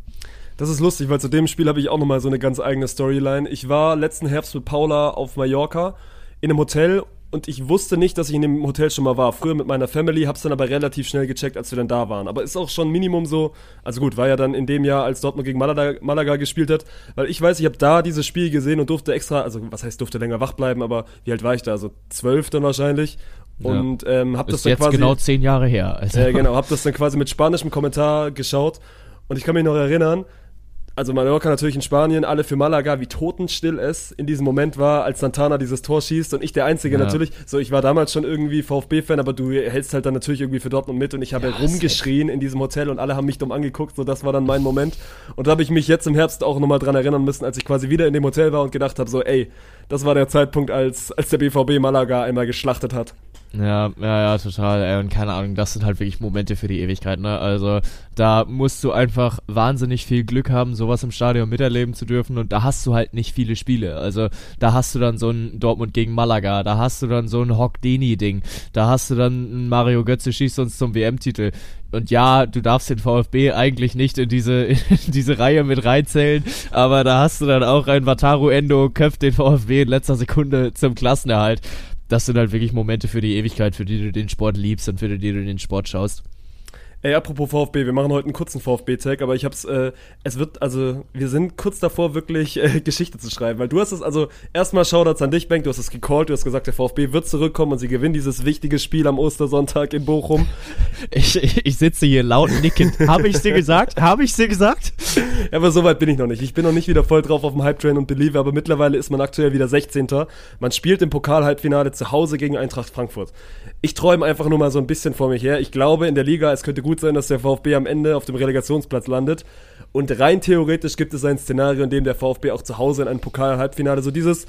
Das ist lustig, weil zu dem Spiel habe ich auch nochmal so eine ganz eigene Storyline. Ich war letzten Herbst mit Paula auf Mallorca in einem Hotel und ich wusste nicht, dass ich in dem Hotel schon mal war. Früher mit meiner Family, hab's dann aber relativ schnell gecheckt, als wir dann da waren. Aber ist auch schon Minimum so, also gut, war ja dann in dem Jahr, als Dortmund gegen Malaga, Malaga gespielt hat, weil ich weiß, ich habe da dieses Spiel gesehen und durfte extra, also was heißt durfte länger wach bleiben, aber wie alt war ich da? So zwölf dann wahrscheinlich. Und ähm, hab das Ist dann jetzt quasi genau zehn Jahre her. Also, äh, genau, hab das dann quasi mit spanischem Kommentar geschaut und ich kann mich noch erinnern, also Mallorca natürlich in Spanien, alle für Malaga, wie totenstill es in diesem Moment war, als Santana dieses Tor schießt und ich der Einzige Ja. natürlich, so ich war damals schon irgendwie VfB-Fan, aber du hältst halt dann natürlich irgendwie für Dortmund mit und ich habe Ja, rumgeschrien in diesem Hotel und alle haben mich dumm angeguckt, so das war dann mein Moment und da habe ich mich jetzt im Herbst auch nochmal dran erinnern müssen, als ich quasi wieder in dem Hotel war und gedacht habe, so ey, das war der Zeitpunkt, als, als der BVB Malaga einmal geschlachtet hat. Ja, ja, ja, total. Ey, und keine Ahnung, das sind halt wirklich Momente für die Ewigkeit, ne? Also da musst du einfach wahnsinnig viel Glück haben, sowas im Stadion miterleben zu dürfen. Und da hast du halt nicht viele Spiele. Also da hast du dann so ein Dortmund gegen Malaga, da hast du dann so ein Hock-Deni-Ding, da hast du dann ein Mario Götze schießt uns zum WM-Titel. Und ja, du darfst den VfB eigentlich nicht in diese, in diese Reihe mit reinzählen, aber da hast du dann auch ein Wataru Endo köpft den VfB in letzter Sekunde zum Klassenerhalt das sind halt wirklich Momente für die Ewigkeit, für die du den Sport liebst und für die du den Sport schaust. Ey, apropos VfB, wir machen heute einen kurzen VfB-Tag, aber ich hab's, äh, es wird, also, wir sind kurz davor, wirklich äh, Geschichte zu schreiben, weil du hast es, also, erstmal Shoutouts an dich, Bank, du hast es gecallt, du hast gesagt, der VfB wird zurückkommen und sie gewinnen dieses wichtige Spiel am Ostersonntag in Bochum. Ich, ich, sitze hier laut nickend. Habe ich dir gesagt? Habe ich dir gesagt? Ja, aber so weit bin ich noch nicht. Ich bin noch nicht wieder voll drauf auf dem Hype-Train und Believe, aber mittlerweile ist man aktuell wieder 16. Man spielt im Pokal-Halbfinale zu Hause gegen Eintracht Frankfurt. Ich träume einfach nur mal so ein bisschen vor mich her. Ich glaube in der Liga, es könnte gut sein, dass der VfB am Ende auf dem Relegationsplatz landet. Und rein theoretisch gibt es ein Szenario, in dem der VfB auch zu Hause in einem Pokal-Halbfinale so dieses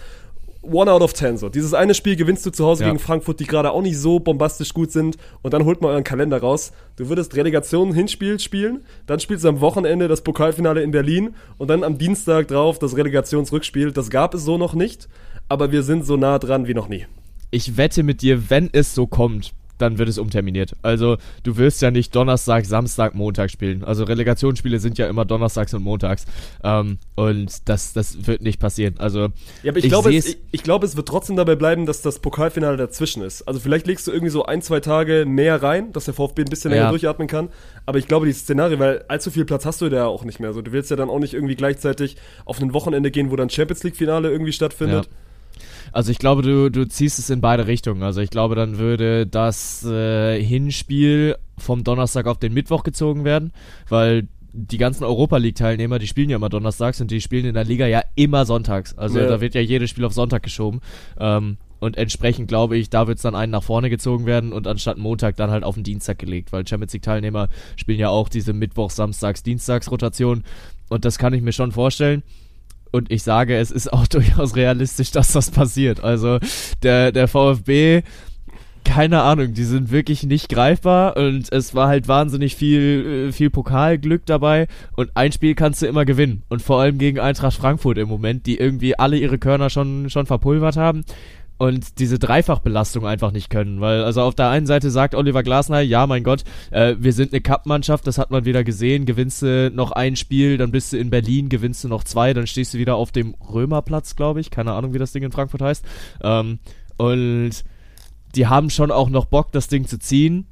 One out of ten so. Dieses eine Spiel gewinnst du zu Hause Ja. gegen Frankfurt, die gerade auch nicht so bombastisch gut sind und dann holt mal euren Kalender raus. Du würdest Relegation Hinspiel spielen, dann spielst du am Wochenende das Pokalfinale in Berlin und dann am Dienstag drauf das Relegationsrückspiel. Das gab es so noch nicht, aber wir sind so nah dran wie noch nie. Ich wette mit dir, wenn es so kommt, dann wird es umterminiert. Also du wirst ja nicht Donnerstag, Samstag, Montag spielen. Also Relegationsspiele sind ja immer Donnerstags und Montags. Ähm, und das, das wird nicht passieren. Also Ja, aber ich, Ich glaube, es, ich, ich glaube, es wird trotzdem dabei bleiben, dass das Pokalfinale dazwischen ist. Also vielleicht legst du irgendwie so ein, zwei Tage mehr rein, dass der VfB ein bisschen länger Ja. durchatmen kann. Aber ich glaube, die Szenario, weil allzu viel Platz hast du da auch nicht mehr. Also du willst ja dann auch nicht irgendwie gleichzeitig auf ein Wochenende gehen, wo dann Champions League Finale irgendwie stattfindet. Ja. Also ich glaube, du, du ziehst es in beide Richtungen. Also ich glaube, dann würde das äh, Hinspiel vom Donnerstag auf den Mittwoch gezogen werden, weil die ganzen Europa League Teilnehmer, die spielen ja immer donnerstags und die spielen in der Liga ja immer sonntags. Also Ja. da wird ja jedes Spiel auf Sonntag geschoben. Ähm, und entsprechend glaube ich, da wird es dann einen nach vorne gezogen werden und anstatt Montag dann halt auf den Dienstag gelegt, weil Champions League Teilnehmer spielen ja auch diese Mittwoch, Samstags, Dienstags Rotation und das kann ich mir schon vorstellen. Und ich sage, es ist auch durchaus realistisch, dass das passiert. Also der, der VfB keine Ahnung, die sind wirklich nicht greifbar und es war halt wahnsinnig viel, äh, viel Pokalglück dabei. Und ein Spiel kannst du immer gewinnen. Und vor allem gegen Eintracht Frankfurt im Moment, die irgendwie alle ihre Körner schon, schon verpulvert haben und diese Dreifachbelastung einfach nicht können, weil also auf der einen Seite sagt Oliver Glasner, ja mein Gott, äh, wir sind eine Cup-Mannschaft, das hat man wieder gesehen, gewinnst du noch ein Spiel, dann bist du in Berlin, gewinnst du noch zwei, dann stehst du wieder auf dem Römerplatz, glaube ich, keine Ahnung, wie das Ding in Frankfurt heißt, ähm, und die haben schon auch noch Bock, das Ding zu ziehen,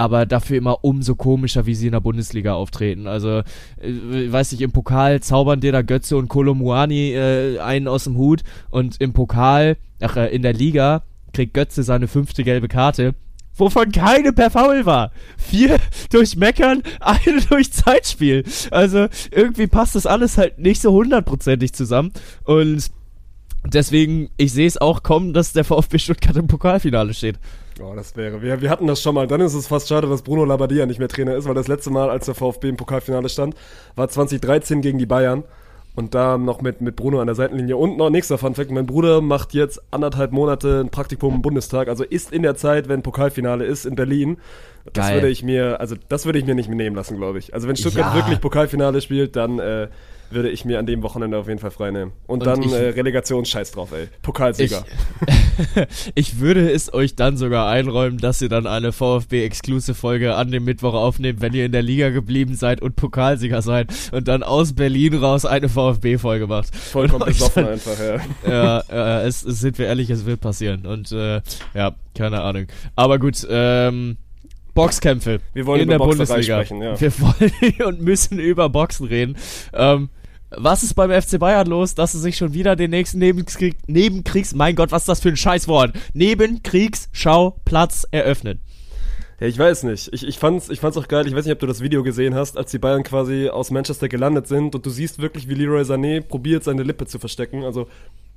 aber dafür immer umso komischer, wie sie in der Bundesliga auftreten. Also, äh, weiß ich, im Pokal zaubern dir da Götze und Kolomuani äh, einen aus dem Hut und im Pokal, ach, äh, in der Liga kriegt Götze seine fünfte gelbe Karte, wovon keine per Foul war. Vier durch Meckern, eine durch Zeitspiel. Also, irgendwie passt das alles halt nicht so hundertprozentig zusammen und Deswegen, ich sehe es auch kommen, dass der VfB Stuttgart im Pokalfinale steht. Oh, das wäre. Wir, wir hatten das schon mal. Dann ist es fast schade, dass Bruno Labbadia nicht mehr Trainer ist, weil das letzte Mal, als der VfB im Pokalfinale stand, war 2013 gegen die Bayern. Und da noch mit, mit Bruno an der Seitenlinie. Und noch nächster Funfact, mein Bruder macht jetzt anderthalb Monate ein Praktikum im Bundestag, also ist in der Zeit, wenn Pokalfinale ist, in Berlin. Das Geil. würde ich mir, also das würde ich mir nicht mehr nehmen lassen, glaube ich. Also wenn Stuttgart Ja. wirklich Pokalfinale spielt, dann äh, würde ich mir an dem Wochenende auf jeden Fall freinehmen. Und, Und dann ich- äh, Relegationsscheiß drauf, ey. Pokalsieger. Ich würde es euch dann sogar einräumen, dass ihr dann eine VfB-Exclusive-Folge an dem Mittwoch aufnehmt, wenn ihr in der Liga geblieben seid und Pokalsieger seid und dann aus Berlin raus eine VfB-Folge macht. Vollkommen besoffen dann- einfach, ja. ja, äh, es, es sind wir ehrlich, es wird passieren. Und äh, ja, keine Ahnung. Aber gut, ähm, Boxkämpfe Wir wollen in über der Boxerei Bundesliga. sprechen, ja. Wir wollen und müssen über Boxen reden. Ähm, was ist beim FC Bayern los, dass sie sich schon wieder den nächsten Nebenkrieg, Nebenkriegs, mein Gott, was ist das für ein Scheißwort? Nebenkriegsschauplatz eröffnen. Ja, ich weiß nicht. Ich, ich, fand's, ich fand's auch geil. Ich weiß nicht, ob du das Video gesehen hast, als die Bayern quasi aus Manchester gelandet sind und du siehst wirklich, wie Leroy Sané probiert, seine Lippe zu verstecken. Also,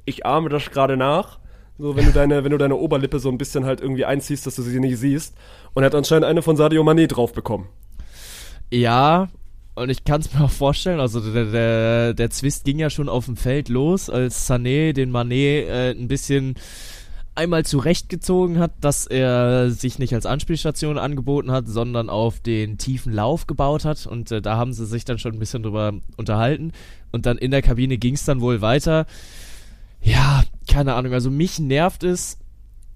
ich ahme das gerade nach. So, wenn du deine, wenn du deine Oberlippe so ein bisschen halt irgendwie einziehst, dass du sie nicht siehst. Und er hat anscheinend eine von Sadio Mané drauf bekommen. Ja, und ich kann es mir auch vorstellen, also der, der, der Zwist ging ja schon auf dem Feld los, als Sané den Mané äh, ein bisschen einmal zurechtgezogen hat, dass er sich nicht als Anspielstation angeboten hat, sondern auf den tiefen Lauf gebaut hat. Und äh, da haben sie sich dann schon ein bisschen drüber unterhalten. Und dann in der Kabine ging es dann wohl weiter. Ja, keine Ahnung. Also mich nervt es,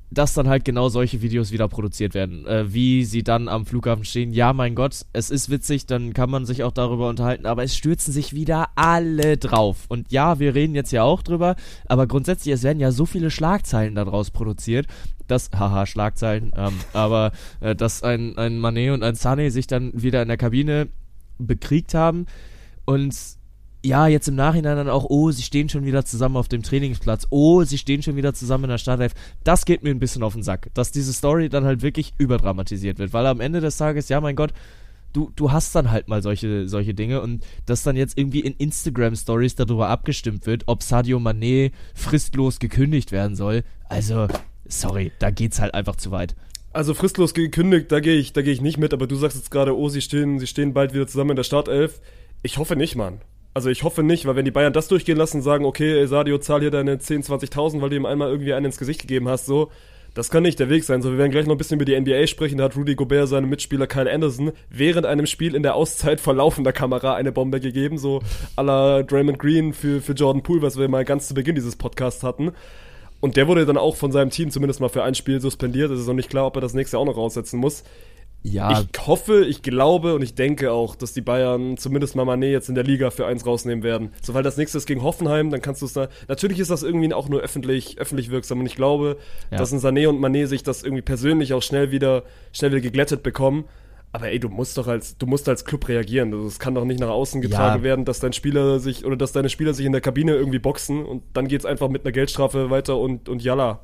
dass dann halt genau solche Videos wieder produziert werden. Äh, wie sie dann am Flughafen stehen. Ja, mein Gott, es ist witzig, dann kann man sich auch darüber unterhalten, aber es stürzen sich wieder alle drauf. Und ja, wir reden jetzt ja auch drüber, aber grundsätzlich, es werden ja so viele Schlagzeilen daraus produziert, dass, haha, Schlagzeilen, ähm, aber äh, dass ein, ein Manet und ein Sané sich dann wieder in der Kabine bekriegt haben und ja, jetzt im Nachhinein dann auch, oh, sie stehen schon wieder zusammen auf dem Trainingsplatz, oh, sie stehen schon wieder zusammen in der Startelf. Das geht mir ein bisschen auf den Sack, dass diese Story dann halt wirklich überdramatisiert wird, weil am Ende des Tages, ja, mein Gott, du, du hast dann halt mal solche, solche Dinge und dass dann jetzt irgendwie in Instagram-Stories darüber abgestimmt wird, ob Sadio Mané fristlos gekündigt werden soll. Also, sorry, da geht's halt einfach zu weit. Also fristlos gekündigt, da gehe ich, da gehe ich nicht mit, aber du sagst jetzt gerade, oh, sie stehen, sie stehen bald wieder zusammen in der Startelf. Ich hoffe nicht, Mann. Also ich hoffe nicht, weil wenn die Bayern das durchgehen lassen und sagen, okay, Sadio, zahl hier deine 10, 20.000, weil du ihm einmal irgendwie einen ins Gesicht gegeben hast, so, das kann nicht der Weg sein. So, wir werden gleich noch ein bisschen über die NBA sprechen. Da hat Rudy Gobert seinem Mitspieler Kyle Anderson während einem Spiel in der Auszeit vor laufender Kamera eine Bombe gegeben, so à la Draymond Green für, für Jordan Poole, was wir mal ganz zu Beginn dieses Podcasts hatten. Und der wurde dann auch von seinem Team zumindest mal für ein Spiel suspendiert. Es ist noch nicht klar, ob er das nächste auch noch raussetzen muss. Ja, Ich hoffe, ich glaube und ich denke auch, dass die Bayern zumindest mal Mané jetzt in der Liga für eins rausnehmen werden. So, weil das nächste ist gegen Hoffenheim, dann kannst du es da. Natürlich ist das irgendwie auch nur öffentlich, öffentlich wirksam und ich glaube, Ja. dass ein Sané und Mané sich das irgendwie persönlich auch schnell wieder, schnell wieder geglättet bekommen. Aber ey, du musst doch als, du musst als Club reagieren. Also, Es kann doch nicht nach außen getragen Ja. werden, dass dein Spieler sich oder dass deine Spieler sich in der Kabine irgendwie boxen und dann geht's einfach mit einer Geldstrafe weiter und, und yalla.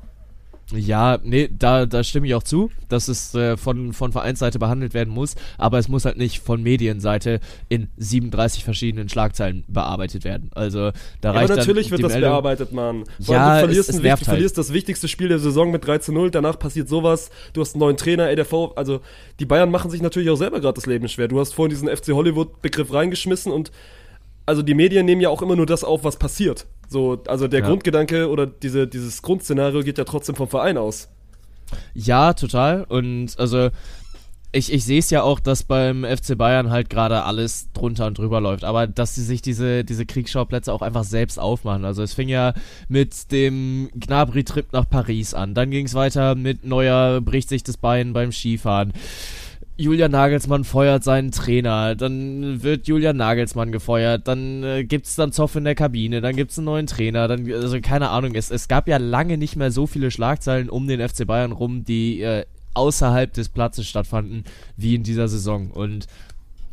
Ja, nee, da, da stimme ich auch zu, dass es äh, von, von Vereinsseite behandelt werden muss, aber es muss halt nicht von Medienseite in 37 verschiedenen Schlagzeilen bearbeitet werden. Also da Ja, reicht aber natürlich wird das Meldung, bearbeitet, Mann. Vor Ja, du es- verlierst, es nervt du halt. verlierst das wichtigste Spiel der Saison mit 3 zu 0, danach passiert sowas, du hast einen neuen Trainer, ey, der V, also die Bayern machen sich natürlich auch selber gerade das Leben schwer. Du hast vorhin diesen FC Hollywood-Begriff reingeschmissen und also die Medien nehmen ja auch immer nur das auf, was passiert. So, also der Ja. Grundgedanke oder diese, dieses Grundszenario geht ja trotzdem vom Verein aus. Ja, total. Und also ich, ich sehe es ja auch, dass beim FC Bayern halt gerade alles drunter und drüber läuft, aber dass sie sich diese, diese Kriegsschauplätze auch einfach selbst aufmachen. Also es fing ja mit dem Gnabry-Trip nach Paris an, dann ging es weiter mit Neuer bricht sich das Bein beim Skifahren. Julian Nagelsmann feuert seinen Trainer, dann wird Julian Nagelsmann gefeuert, dann äh, gibt's dann Zoff in der Kabine, dann gibt's einen neuen Trainer, dann, also keine Ahnung, es, es gab ja lange nicht mehr so viele Schlagzeilen um den FC Bayern rum, die äh, außerhalb des Platzes stattfanden, wie in dieser Saison. Und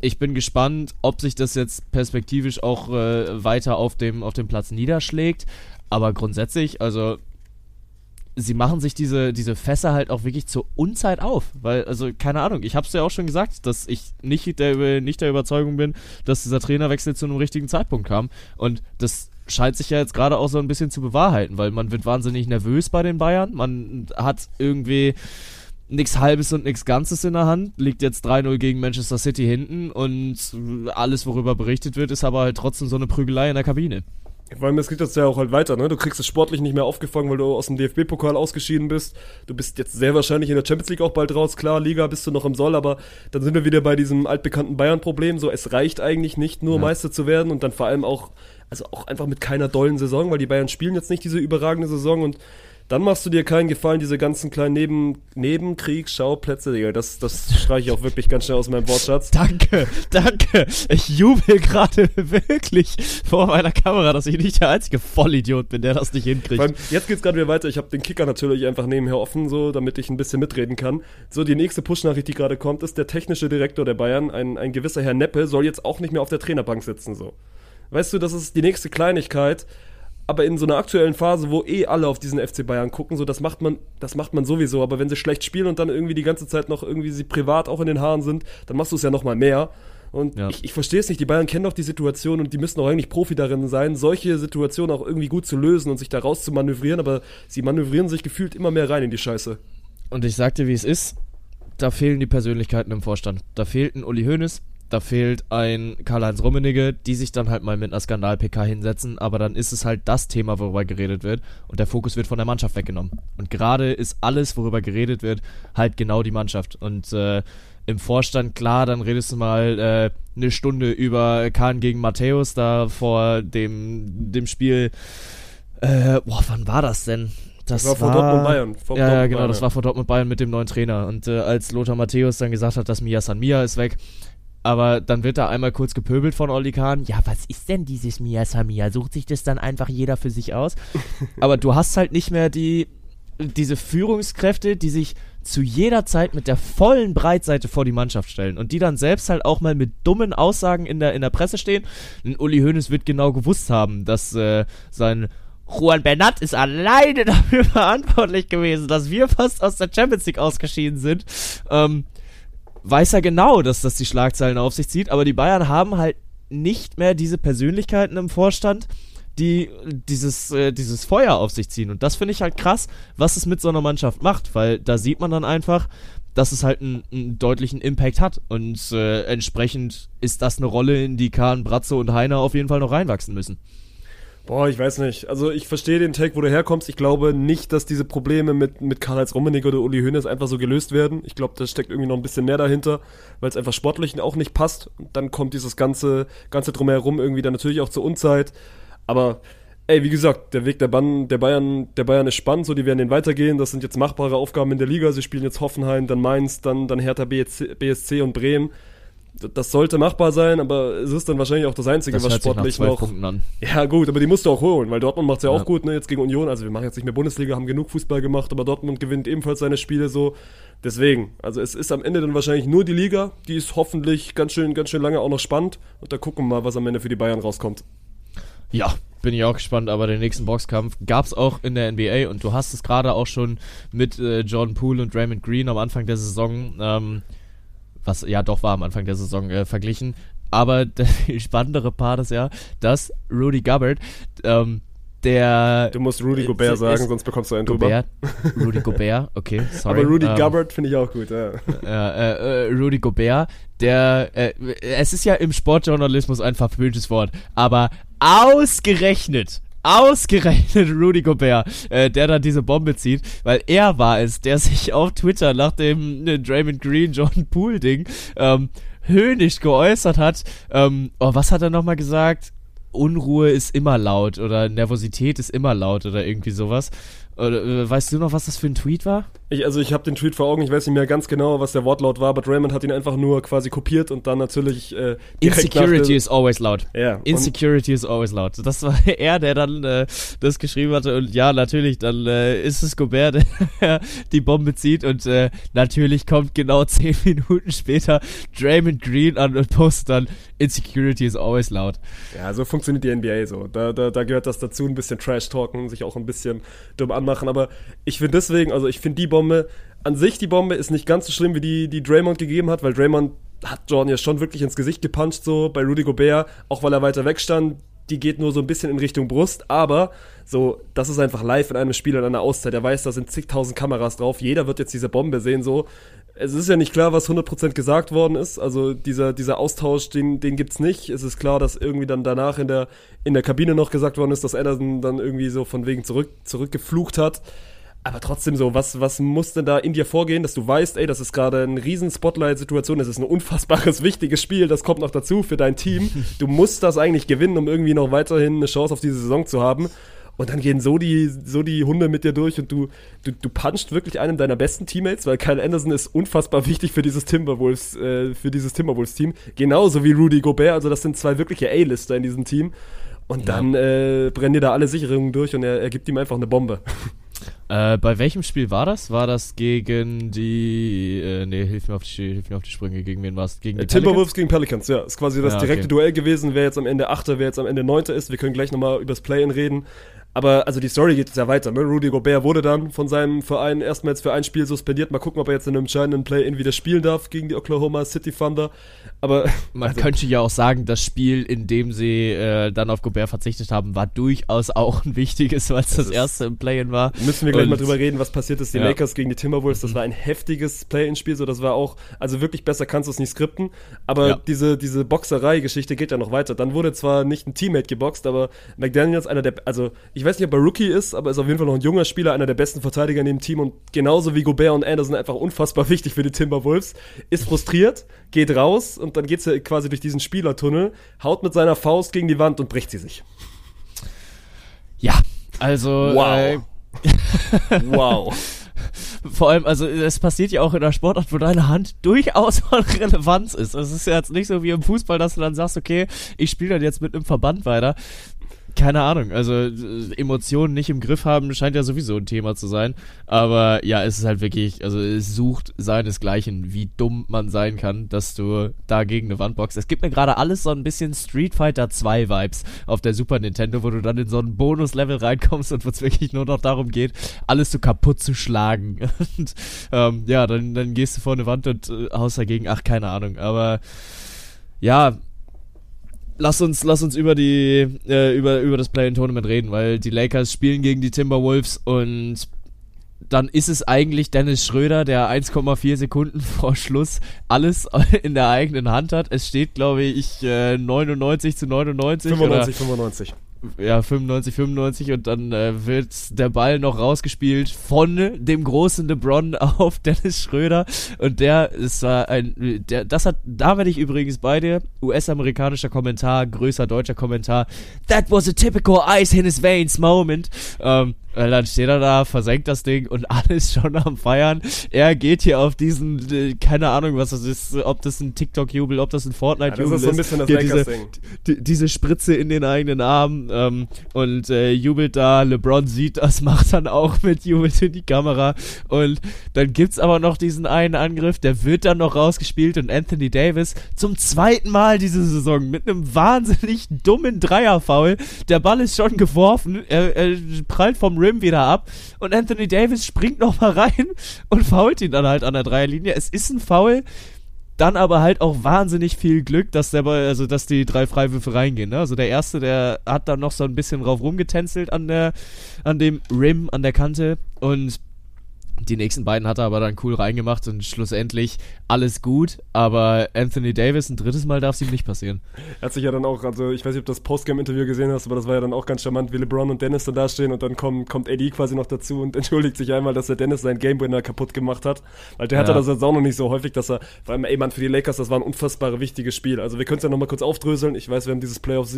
ich bin gespannt, ob sich das jetzt perspektivisch auch äh, weiter auf dem, auf dem Platz niederschlägt. Aber grundsätzlich, also sie machen sich diese, diese Fässer halt auch wirklich zur Unzeit auf. Weil, also, keine Ahnung, ich hab's ja auch schon gesagt, dass ich nicht der, nicht der Überzeugung bin, dass dieser Trainerwechsel zu einem richtigen Zeitpunkt kam. Und das scheint sich ja jetzt gerade auch so ein bisschen zu bewahrheiten, weil man wird wahnsinnig nervös bei den Bayern. Man hat irgendwie nichts Halbes und nichts Ganzes in der Hand, liegt jetzt 3-0 gegen Manchester City hinten und alles, worüber berichtet wird, ist aber halt trotzdem so eine Prügelei in der Kabine. Vor allem, es geht jetzt ja auch halt weiter, ne? Du kriegst es sportlich nicht mehr aufgefangen, weil du aus dem DFB-Pokal ausgeschieden bist. Du bist jetzt sehr wahrscheinlich in der Champions League auch bald raus. Klar, Liga bist du noch im Soll, aber dann sind wir wieder bei diesem altbekannten Bayern-Problem. So, es reicht eigentlich nicht nur Ja. Meister zu werden und dann vor allem auch, also auch einfach mit keiner dollen Saison, weil die Bayern spielen jetzt nicht diese überragende Saison und dann machst du dir keinen Gefallen, diese ganzen kleinen Neben Nebenkriegsschauplätze, Digga. Das, das streiche ich auch wirklich ganz schnell aus meinem Wortschatz. Danke, danke. Ich jubel gerade wirklich vor meiner Kamera, dass ich nicht der einzige Vollidiot bin, der das nicht hinkriegt. allem, jetzt geht's gerade wieder weiter. Ich habe den Kicker natürlich einfach nebenher offen, so, damit ich ein bisschen mitreden kann. So, die nächste Push-Nachricht, die gerade kommt, ist, der technische Direktor der Bayern, ein, ein gewisser Herr Neppe, soll jetzt auch nicht mehr auf der Trainerbank sitzen, so. Weißt du, das ist die nächste Kleinigkeit. Aber in so einer aktuellen Phase, wo eh alle auf diesen FC Bayern gucken, so das macht man, das macht man sowieso. Aber wenn sie schlecht spielen und dann irgendwie die ganze Zeit noch irgendwie sie privat auch in den Haaren sind, dann machst du es ja noch mal mehr. Und Ja. ich, ich verstehe es nicht. Die Bayern kennen doch die Situation und die müssen auch eigentlich Profi darin sein, solche Situationen auch irgendwie gut zu lösen und sich da raus zu manövrieren. Aber sie manövrieren sich gefühlt immer mehr rein in die Scheiße. Und ich sagte, wie es ist, da fehlen die Persönlichkeiten im Vorstand. Da fehlt ein Uli Hoeneß, da fehlt ein Karl-Heinz Rummenigge, die sich dann halt mal mit einer Skandal-PK hinsetzen, aber dann ist es halt das Thema, worüber geredet wird und der Fokus wird von der Mannschaft weggenommen. Und gerade ist alles, worüber geredet wird, halt genau die Mannschaft. Und äh, im Vorstand, klar, dann redest du mal äh, eine Stunde über Kahn gegen Matthäus da vor dem, dem Spiel. Äh, boah, wann war das denn? Das, Das war vor Dortmund Bayern. Vor ja, Dortmund genau, Bayern, das war vor Dortmund Bayern mit dem neuen Trainer. Und äh, als Lothar Matthäus dann gesagt hat, dass Mia San Mia ist weg, aber dann wird da einmal kurz gepöbelt von Oli Kahn. Ja, was ist denn dieses Mia San Mia? Sucht sich das dann einfach jeder für sich aus? aber du hast halt nicht mehr die diese Führungskräfte, die sich zu jeder Zeit mit der vollen Breitseite vor die Mannschaft stellen und die dann selbst halt auch mal mit dummen Aussagen in der, in der Presse stehen. Und Uli Hoeneß wird genau gewusst haben, dass äh, sein Juan Bernat ist alleine dafür verantwortlich gewesen, dass wir fast aus der Champions League ausgeschieden sind. Ähm, weiß er genau, dass das die Schlagzeilen auf sich zieht, aber die Bayern haben halt nicht mehr diese Persönlichkeiten im Vorstand, die dieses, äh, dieses Feuer auf sich ziehen. Und das finde ich halt krass, was es mit so einer Mannschaft macht, weil da sieht man dann einfach, dass es halt einen, einen deutlichen Impact hat. Und äh, entsprechend ist das eine Rolle, in die Kahn, Bratzo und Heiner auf jeden Fall noch reinwachsen müssen. Boah, ich weiß nicht. Also ich verstehe den Take, wo du herkommst. Ich glaube nicht, dass diese Probleme mit, mit Karl-Heinz Rummenigge oder Uli Hoeneß einfach so gelöst werden. Ich glaube, da steckt irgendwie noch ein bisschen mehr dahinter, weil es einfach sportlich auch nicht passt. Und dann kommt dieses ganze, ganze drumherum irgendwie dann natürlich auch zur Unzeit. Aber ey, wie gesagt, der Weg der, Ban der, Bayern, der Bayern ist spannend, so die werden den weitergehen. Das sind jetzt machbare Aufgaben in der Liga. Sie spielen jetzt Hoffenheim, dann Mainz, dann, dann Hertha BSC, BSC und Bremen. Das sollte machbar sein, aber es ist dann wahrscheinlich auch das Einzige, Das was sportlich noch. Ja, gut, aber die musst du auch holen, weil Dortmund macht's ja auch Ja. gut, ne, jetzt gegen Union. Also wir machen jetzt nicht mehr Bundesliga, haben genug Fußball gemacht, aber Dortmund gewinnt ebenfalls seine Spiele so. Deswegen, also es ist am Ende dann wahrscheinlich nur die Liga, die ist hoffentlich ganz schön, ganz schön lange auch noch spannend. Und da gucken wir mal, was am Ende für die Bayern rauskommt. Ja, bin ich auch gespannt, aber den nächsten Boxkampf gab's auch in der NBA und du hast es gerade auch schon mit äh, Jordan Poole und Draymond Green am Anfang der Saison, ähm, was ja doch war am Anfang der Saison äh, verglichen. Aber der viel spannendere Part ist ja, dass Rudy Gubbard, ähm, der Du musst Rudy Äh, Gobert sagen, sonst bekommst du einen drüber. Gobert, Rudy Gobert, okay, sorry. Aber Rudy ähm, Gubbard finde ich auch gut, ja. äh, äh, Rudy Gobert, der, äh, es ist ja im Sportjournalismus ein verpöntes Wort, aber ausgerechnet, ausgerechnet Rudy Gobert, äh, der dann diese Bombe zieht, weil er war es, der sich auf Twitter nach dem äh, Draymond Green Jordan Poole Ding ähm, höhnisch geäußert hat. Ähm, oh, was hat er nochmal gesagt? Unruhe ist immer laut oder Nervosität ist immer laut oder irgendwie sowas. Äh, weißt du noch, was das für ein Tweet war? Ich, also ich habe den Tweet vor Augen, ich weiß nicht mehr ganz genau, was der Wortlaut war, aber Raymond hat ihn einfach nur quasi kopiert und dann natürlich äh, Insecurity is always loud. Ja, Insecurity is always loud. Das war er, der dann äh, das geschrieben hatte. Und ja, natürlich, dann äh, ist es Gobert, der die Bombe zieht. Und äh, natürlich kommt genau zehn Minuten später Draymond Green an und postet dann Insecurity is always loud. Ja, so funktioniert die NBA so. Da, da, da gehört das dazu, ein bisschen Trash-Talken, sich auch ein bisschen dumm anmachen. Aber ich finde deswegen, also ich finde die Bombe, an sich die Bombe ist nicht ganz so schlimm, wie die, die Draymond gegeben hat, weil Draymond hat Jordan ja schon wirklich ins Gesicht gepuncht, so bei Rudy Gobert, auch weil er weiter weg stand. Die geht nur so ein bisschen in Richtung Brust, aber so, das ist einfach live in einem Spiel in einer Auszeit. Er weiß, da sind zigtausend Kameras drauf. Jeder wird jetzt diese Bombe sehen, so. Es ist ja nicht klar, was 100% gesagt worden ist. Also dieser, dieser Austausch, den, den gibt's nicht. Es ist klar, dass irgendwie dann danach in der, in der Kabine noch gesagt worden ist, dass Anderson dann irgendwie so von wegen zurück, zurückgeflucht hat. Aber trotzdem so, was, was muss denn da in dir vorgehen, dass du weißt, ey, das ist gerade eine riesen Spotlight-Situation, das ist ein unfassbares, wichtiges Spiel, das kommt noch dazu für dein Team. Du musst das eigentlich gewinnen, um irgendwie noch weiterhin eine Chance auf diese Saison zu haben. Und dann gehen so die, so die Hunde mit dir durch und du, du, du punchst wirklich einen deiner besten Teammates, weil Kyle Anderson ist unfassbar wichtig für dieses Timberwolves, äh, für dieses Timberwolves-Team. Genauso wie Rudy Gobert, also das sind zwei wirkliche A-Lister in diesem Team. Und dann äh, brennen dir da alle Sicherungen durch und er, er gibt ihm einfach eine Bombe. Äh, bei welchem Spiel war das? War das gegen die. Äh, nee, hilf mir auf die, hilf mir auf die Sprünge. Gegen wen war es? Gegen die Äh, Timberwolves gegen Pelicans, ja. Ist quasi das Ja, direkte okay. Duell gewesen, wer jetzt am Ende Achter, wer jetzt am Ende Neunter ist. Wir können gleich nochmal übers Play-In reden. Aber also die Story geht jetzt ja weiter. Ne? Rudy Gobert wurde dann von seinem Verein erstmals für ein Spiel suspendiert. Mal gucken, ob er jetzt in einem entscheidenden Play-In wieder spielen darf gegen die Oklahoma City Thunder. Aber Man also, könnte ja auch sagen, das Spiel, in dem sie äh, dann auf Gobert verzichtet haben, war durchaus auch ein wichtiges, weil es das erste im Play-In war. Müssen wir gleich Und- mal drüber reden, was passiert ist. Die Ja. Lakers gegen die Timberwolves, das war ein heftiges Play-In-Spiel, so das war auch, also wirklich besser kannst du es nicht skripten. Aber Ja. diese, diese Boxerei-Geschichte geht ja noch weiter. Dann wurde zwar nicht ein Teammate geboxt, aber McDaniels, einer der, also ich weiß nicht, ob er Rookie ist, aber ist auf jeden Fall noch ein junger Spieler, einer der besten Verteidiger in dem Team und genauso wie Gobert und Anderson einfach unfassbar wichtig für die Timberwolves. Ist frustriert, geht raus und dann geht's ja quasi durch diesen Spielertunnel, haut mit seiner Faust gegen die Wand und bricht sie sich. Ja, also. Wow. Äh, Wow. vor allem, also es passiert ja auch in der Sportart, wo deine Hand durchaus von Relevanz ist. Es ist ja jetzt nicht so wie im Fußball, dass du dann sagst, okay, ich spiele dann jetzt mit einem Verband weiter. Keine Ahnung, also äh, Emotionen nicht im Griff haben scheint ja sowieso ein Thema zu sein. Aber ja, es ist halt wirklich, also es sucht seinesgleichen, wie dumm man sein kann, dass du da gegen eine Wand boxst. Es gibt mir gerade alles so ein bisschen Street Fighter 2 Vibes auf der Super Nintendo, wo du dann in so ein Bonus-Level reinkommst und wo es wirklich nur noch darum geht, alles so kaputt zu schlagen. Und ähm, ja, dann, dann gehst du vor eine Wand und äh, haust dagegen, ach, keine Ahnung. Aber ja, lass uns, lass uns über die, äh, über, über das Play-in-Tournament reden, weil die Lakers spielen gegen die Timberwolves und dann ist es eigentlich Dennis Schröder, der 1,4 Sekunden vor Schluss alles in der eigenen Hand hat. Es steht, glaube ich, äh, 99 zu 99. 95, 95. Ja, 95, 95 und dann äh, wird der Ball noch rausgespielt von dem großen LeBron auf Dennis Schröder. Und der, es war ein, der, das hat, da werde ich übrigens bei dir, US-amerikanischer Kommentar, größer deutscher Kommentar, that was a typical ice in his veins moment, ähm, weil dann steht er da, versenkt das Ding und alles schon am Feiern. Er geht hier auf diesen, äh, keine Ahnung, was das ist, ob das ein TikTok-Jubel, ob das ein Ja, Fortnite-Jubel das ist so ein bisschen das diese, Lakers-Ding. die, diese Spritze in den eigenen Arm ähm, und äh, jubelt da. LeBron sieht das, macht dann auch mit, jubelt in die Kamera. Und dann gibt's aber noch diesen einen Angriff, der wird dann noch rausgespielt und Anthony Davis zum zweiten Mal diese Saison mit einem wahnsinnig dummen Dreierfoul. Der Ball ist schon geworfen, er, er prallt vom Rim wieder ab und Anthony Davis springt noch mal rein und fault ihn dann halt an der Dreierlinie. Es ist ein Foul, dann aber halt auch wahnsinnig viel Glück, dass der Ball, also dass die drei Freiwürfe reingehen. Ne? Also der erste, der hat dann noch so ein bisschen drauf rumgetänzelt an der, an dem Rim, an der Kante und Die nächsten beiden hat er aber dann cool reingemacht und schlussendlich alles gut, aber Anthony Davis ein drittes Mal darf es ihm nicht passieren. Er hat sich ja dann auch, also ich weiß nicht, ob du das Postgame-Interview gesehen hast, aber das war ja dann auch ganz charmant, wie LeBron und Dennis dann dastehen und dann kommt, kommt AD quasi noch dazu und entschuldigt sich einmal, dass der Dennis seinen Gamewinner kaputt gemacht hat. Weil der hatte Ja. das jetzt auch noch nicht so häufig, dass er, vor allem, ey Mann, für die Lakers, das war ein unfassbar wichtiges Spiel. Also wir können es ja nochmal kurz aufdröseln. Ich weiß, wir haben dieses Playoff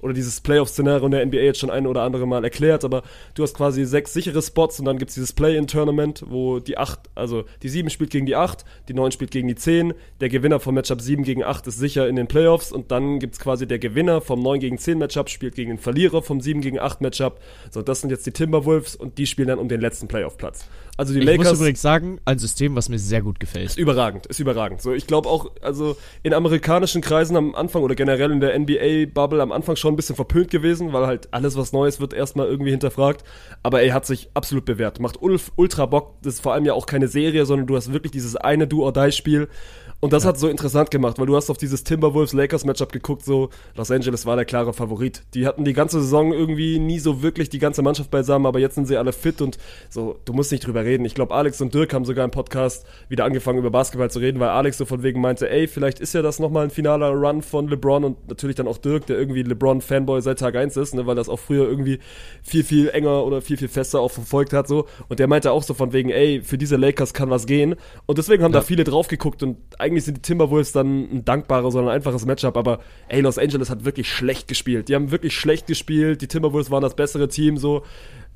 oder dieses Playoff-Szenario in der NBA jetzt schon ein oder andere Mal erklärt, aber du hast quasi sechs sichere Spots und dann gibt's dieses Play-in-Tournament, wo die acht, also die sieben spielt gegen die acht, die neun spielt gegen die zehn, der Gewinner vom Matchup 7 gegen 8 ist sicher in den Playoffs und dann gibt's quasi der Gewinner vom 9 gegen 10 Matchup spielt gegen den Verlierer vom 7 gegen 8 Matchup. So, das sind jetzt die Timberwolves und die spielen dann um den letzten Playoff-Platz. Also die Ich Lakers muss übrigens sagen, ein System, was mir sehr gut gefällt. ist überragend, ist überragend. So, ich glaube auch, also in amerikanischen Kreisen am Anfang oder generell in der NBA-Bubble am Anfang schon ein bisschen verpönt gewesen, weil halt alles, was Neues wird, erstmal irgendwie hinterfragt. Aber er hat sich absolut bewährt. Macht ultra Bock. Das ist vor allem ja auch keine Serie, sondern du hast wirklich dieses eine Do-or-Die-Spiel. Und das hat so interessant gemacht, weil du hast auf dieses Timberwolves-Lakers-Matchup geguckt, so Los Angeles war der klare Favorit. Die hatten die ganze Saison irgendwie nie so wirklich die ganze Mannschaft beisammen, aber jetzt sind sie alle fit und so, du musst nicht drüber reden. Ich glaube, Alex und Dirk haben sogar im Podcast wieder angefangen, über Basketball zu reden, weil Alex so von wegen meinte, ey, vielleicht ist ja das nochmal ein finaler Run von LeBron und natürlich dann auch Dirk, der irgendwie LeBron-Fanboy seit Tag 1 ist, ne, weil das auch früher irgendwie viel, viel enger oder viel, viel fester auch verfolgt hat, so. Und der meinte auch so von wegen, ey, für diese Lakers kann was gehen. Und deswegen haben da viele drauf geguckt und eigentlich sind die Timberwolves dann ein dankbares, sondern ein einfaches Matchup, aber ey, Los Angeles hat wirklich schlecht gespielt. Die haben wirklich schlecht gespielt, die Timberwolves waren das bessere Team, so.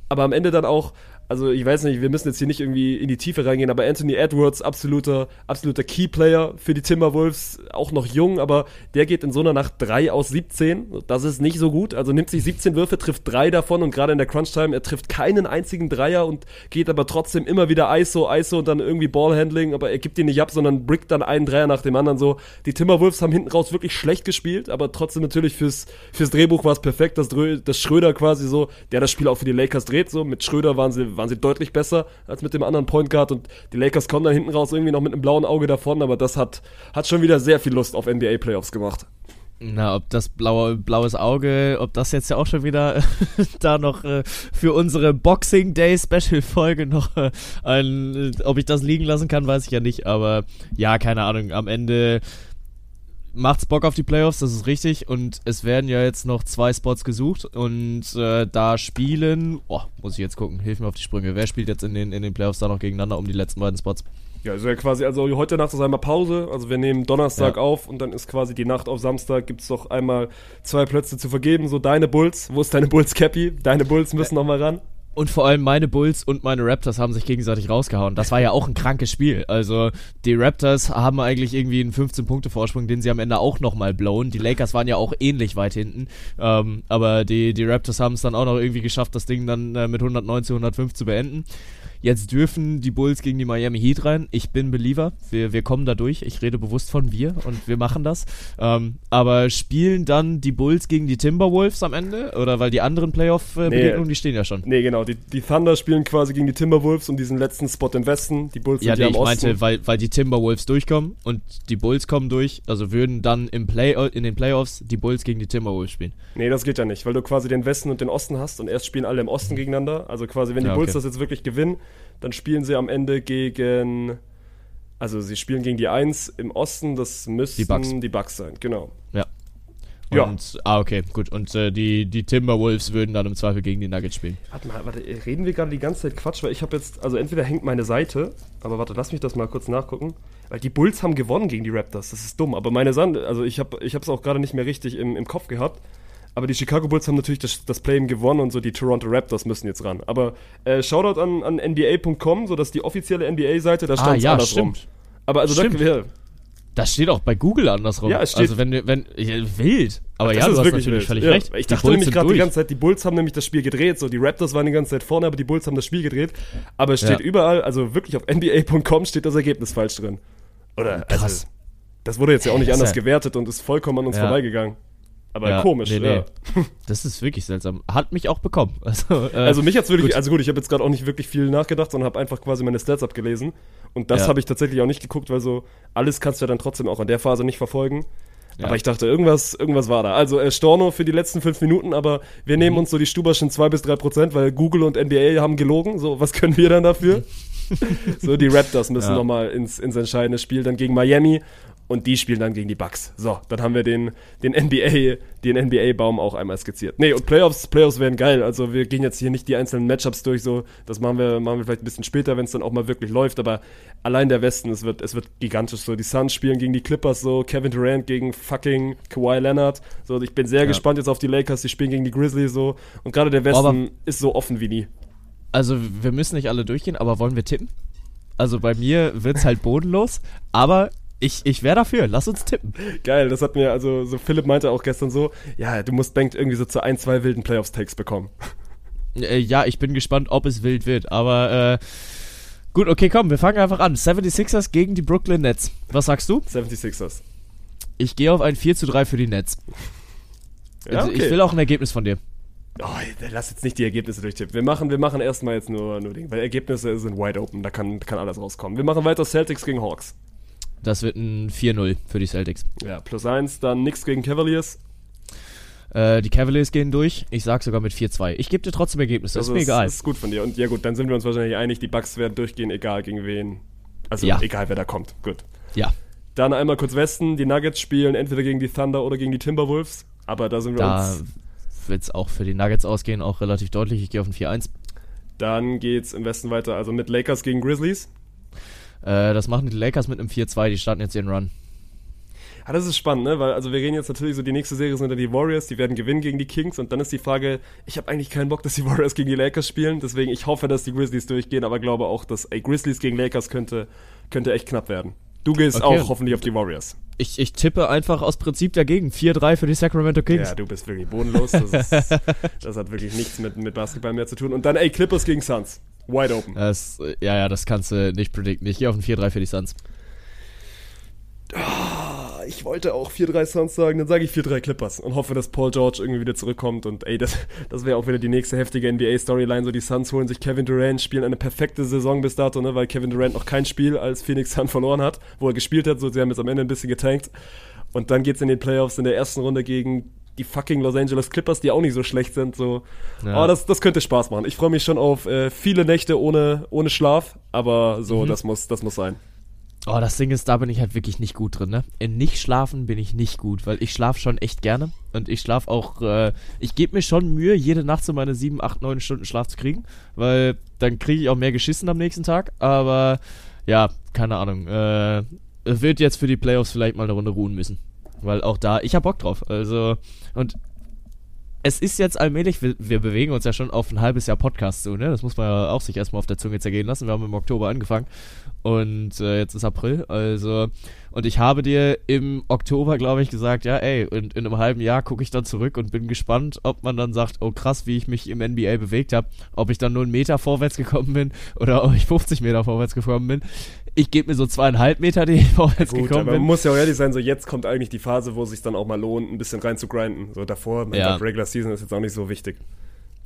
Aber am Ende dann auch, also ich weiß nicht, wir müssen jetzt hier nicht irgendwie in die Tiefe reingehen, aber Anthony Edwards, absoluter, absoluter Keyplayer für die Timberwolves, auch noch jung, aber der geht in so einer Nacht 3 aus 17. Das ist nicht so gut. Also nimmt sich 17 Würfe, trifft drei davon und gerade in der Crunch-Time, er trifft keinen einzigen Dreier und geht aber trotzdem immer wieder ISO, ISO und dann irgendwie Ballhandling, aber er gibt ihn nicht ab, sondern brickt dann einen Dreier nach dem anderen so. Die Timberwolves haben hinten raus wirklich schlecht gespielt, aber trotzdem natürlich fürs, fürs Drehbuch war es perfekt, dass, dass Schröder quasi so, der das Spiel auch für die Lakers dreht, so. Mit Schröder waren sie, waren sie deutlich besser als mit dem anderen Point Guard und die Lakers kommen dann hinten raus irgendwie noch mit einem blauen Auge davon, aber das hat, hat schon wieder sehr viel Lust auf NBA Playoffs gemacht. Na, ob das blaue, blaues Auge, ob das jetzt ja auch schon wieder da noch äh, für unsere Boxing Day Special Folge noch äh, ein, äh, ob ich das liegen lassen kann, weiß ich ja nicht, aber ja, keine Ahnung, am Ende macht's Bock auf die Playoffs, das ist richtig und es werden ja jetzt noch zwei Spots gesucht und äh, da spielen, oh, muss ich jetzt gucken, hilf mir auf die Sprünge, wer spielt jetzt in den, in den Playoffs da noch gegeneinander um die letzten beiden Spots? Ja, also ja quasi, also heute Nacht ist einmal Pause, also wir nehmen Donnerstag Ja. auf und dann ist quasi die Nacht auf Samstag, gibt's doch einmal zwei Plätze zu vergeben, so deine Bulls, wo ist deine Bulls, Cappy? Deine Bulls müssen noch mal ran. Und vor allem meine Bulls und meine Raptors haben sich gegenseitig rausgehauen. Das war ja auch ein krankes Spiel. Also die Raptors haben eigentlich irgendwie einen 15-Punkte-Vorsprung, den sie am Ende auch nochmal blown. Die Lakers waren ja auch ähnlich weit hinten. Ähm, aber die, die Raptors haben es dann auch noch irgendwie geschafft, das Ding dann äh, mit 119, 105 zu beenden. Jetzt dürfen die Bulls gegen die Miami Heat rein. Ich bin Believer. Wir, wir kommen da durch. Ich rede bewusst von wir und wir machen das. Ähm, aber spielen dann die Bulls gegen die Timberwolves am Ende? Oder weil die anderen Playoff-Begegnungen, die stehen ja schon. Nee, genau, die, die Thunder spielen quasi gegen die Timberwolves um diesen letzten Spot im Westen, die Bulls sind ja nee, im ich Osten. meinte, weil, weil die Timberwolves durchkommen und die Bulls kommen durch, also würden dann im Play in den Playoffs die Bulls gegen die Timberwolves spielen. Nee, das geht ja nicht, weil du quasi den Westen und den Osten hast und erst spielen alle im Osten gegeneinander. Also quasi, wenn die Ja, Bulls okay. das jetzt wirklich gewinnen, dann spielen sie am Ende gegen. Also sie spielen gegen die Eins im Osten, das müssten Die Bucks. die Bucks sein, genau. Ja. Ja. Und, ah, okay, gut. Und äh, die, die Timberwolves würden dann im Zweifel gegen die Nuggets spielen. Warte mal, warte, reden wir gerade die ganze Zeit Quatsch, weil ich habe jetzt, also entweder hängt meine Seite, aber warte, lass mich das mal kurz nachgucken. Weil die Bulls haben gewonnen gegen die Raptors, das ist dumm, aber meine Sand, also ich habe ich es auch gerade nicht mehr richtig im, im Kopf gehabt. Aber die Chicago Bulls haben natürlich das, das Play-In gewonnen und so die Toronto Raptors müssen jetzt ran. Aber äh, Shoutout an, an NBA.com, so dass die offizielle NBA-Seite, da stand Ah, ja, andersrum. stimmt. Aber also Stimmt. da, ja, Das steht auch bei Google andersrum. Ja, es steht- Also wenn du, wenn, wild. Aber das ja, du ist hast wirklich natürlich wild. völlig ja. recht. Ich Die dachte Bulls nämlich gerade die ganze Zeit, die Bulls haben nämlich das Spiel gedreht. So, die Raptors waren die ganze Zeit vorne, aber die Bulls haben das Spiel gedreht. Aber es steht Ja. überall, also wirklich auf NBA.com steht das Ergebnis falsch drin. Oder, Krass. also, das wurde jetzt ja auch nicht Das anders gewertet und ist vollkommen an uns vorbeigegangen. Aber Ja, komisch, nee, nee. ja. Das ist wirklich seltsam. Hat mich auch bekommen. Also, äh, Also mich hat's wirklich, gut. also gut, ich habe jetzt gerade auch nicht wirklich viel nachgedacht, sondern habe einfach quasi meine Stats abgelesen. Und das Ja. habe ich tatsächlich auch nicht geguckt, weil so alles kannst du ja dann trotzdem auch in der Phase nicht verfolgen. Ja. Aber ich dachte, irgendwas, irgendwas war da. Also äh, Storno für die letzten fünf Minuten, aber wir Mhm. nehmen uns so die Stuberschen zwei bis drei Prozent, weil Google und NBA haben gelogen. So, was können wir dann dafür? so, die Raptors müssen Ja. nochmal ins, ins entscheidende Spiel dann gegen Miami und die spielen dann gegen die Bucks. So, dann haben wir den, den NBA, den NBA-Baum auch einmal skizziert. Nee, und Playoffs, Playoffs werden geil. Also wir gehen jetzt hier nicht die einzelnen Matchups durch, so, das machen wir, machen wir vielleicht ein bisschen später, wenn es dann auch mal wirklich läuft, aber allein der Westen, es wird, es wird gigantisch so. Die Suns spielen gegen die Clippers so, Kevin Durant gegen fucking Kawhi Leonard. So, ich bin sehr Ja. gespannt jetzt auf die Lakers, die spielen gegen die Grizzlies so. Und gerade der Westen Aber- ist so offen wie nie. Also, wir müssen nicht alle durchgehen, aber wollen wir tippen? Also, bei mir wird's halt bodenlos, aber ich, ich wäre dafür. Lass uns tippen. Geil, das hat mir, also so Philipp meinte auch gestern so, ja, du musst Bank irgendwie so zu ein, zwei wilden Playoffs-Takes bekommen. Äh, ja, ich bin gespannt, ob es wild wird, aber äh, gut, okay, komm, wir fangen einfach an. 76ers gegen die Brooklyn Nets. Was sagst du? 76ers. Ich gehe auf ein 4 zu 3 für die Nets. Ja, Also, Ich will auch ein Ergebnis von dir. Oh, lass jetzt nicht die Ergebnisse durchtippen. Wir machen, wir machen erstmal jetzt nur, nur Ding, weil Ergebnisse sind wide open, da kann, kann alles rauskommen. Wir machen weiter Celtics gegen Hawks. Das wird ein 4-0 für die Celtics. Ja, plus eins, dann Knicks gegen Cavaliers. Äh, die Cavaliers gehen durch. Ich sag sogar mit 4-2. Ich gebe dir trotzdem Ergebnisse. Das ist mir egal. Das ist gut von dir. Und ja gut, dann sind wir uns wahrscheinlich einig, die Bucks werden durchgehen, egal gegen wen. Also Ja. egal wer da kommt. Gut. ja, Dann einmal kurz Westen, die Nuggets spielen entweder gegen die Thunder oder gegen die Timberwolves. Aber da sind wir da uns wird es auch für die Nuggets ausgehen, auch relativ deutlich. Ich gehe auf ein 4-1. Dann geht's im Westen weiter, also mit Lakers gegen Grizzlies. Äh, das machen die Lakers mit einem 4-2. Die starten jetzt ihren Run. Ah, das ist spannend, ne? Weil, also wir reden jetzt natürlich so, die nächste Serie sind dann die Warriors, die werden gewinnen gegen die Kings und dann ist die Frage, ich habe eigentlich keinen Bock, dass die Warriors gegen die Lakers spielen, deswegen ich hoffe, dass die Grizzlies durchgehen, aber glaube auch, dass ey, Grizzlies gegen Lakers könnte, könnte echt knapp werden. Du gehst Okay. auch hoffentlich auf die Warriors. Ich, ich tippe einfach aus Prinzip dagegen. 4-3 für die Sacramento Kings. Ja, du bist wirklich bodenlos. Das, ist, das hat wirklich nichts mit, mit Basketball mehr zu tun. Und dann, ey, Clippers gegen Suns. Wide open. Das, ja, ja, das kannst du nicht predikten. Ich gehe auf ein 4-3 für die Suns. Ich wollte auch 4-3 Suns sagen, dann sage ich 4-3 Clippers und hoffe, dass Paul George irgendwie wieder zurückkommt. Und ey, das, das wäre auch wieder die nächste heftige NBA-Storyline. So, die Suns holen sich Kevin Durant, spielen eine perfekte Saison bis dato, ne, weil Kevin Durant noch kein Spiel als Phoenix Sun verloren hat, wo er gespielt hat. So, sie haben jetzt am Ende ein bisschen getankt. Und dann geht's in den Playoffs in der ersten Runde gegen die fucking Los Angeles Clippers, die auch nicht so schlecht sind. So, Ja. oh, das, das könnte Spaß machen. Ich freue mich schon auf äh, viele Nächte ohne, ohne Schlaf, aber so, das muss, das muss sein. Oh, das Ding ist, da bin ich halt wirklich nicht gut drin, ne? In nicht schlafen bin ich nicht gut, weil ich schlafe schon echt gerne. Und ich schlafe auch, äh, ich gebe mir schon Mühe, jede Nacht so meine 7, 8, 9 Stunden Schlaf zu kriegen, weil dann kriege ich auch mehr geschissen am nächsten Tag. Aber ja, keine Ahnung. Äh, wird jetzt für die Playoffs vielleicht mal eine Runde ruhen müssen. Weil auch da, ich hab Bock drauf. Also, und es ist jetzt allmählich, wir, wir bewegen uns ja schon auf ein halbes Jahr Podcast zu, ne? Das muss man ja auch sich erstmal auf der Zunge zergehen lassen. Wir haben im Oktober angefangen und äh, jetzt ist April, also und ich habe dir im Oktober, glaube ich, gesagt, ja, ey, und in einem halben Jahr gucke ich dann zurück und bin gespannt, ob man dann sagt, oh krass, wie ich mich im NBA bewegt habe, ob ich dann nur einen Meter vorwärts gekommen bin oder ob ich 50 Meter vorwärts gekommen bin. Ich gebe mir so zweieinhalb Meter, die ich vorwärts Gut, gekommen aber man bin. muss ja auch ehrlich sein, so jetzt kommt eigentlich die Phase, wo es sich dann auch mal lohnt, ein bisschen rein zu grinden. So davor, Ja. Gott, Regular Season ist jetzt auch nicht so wichtig.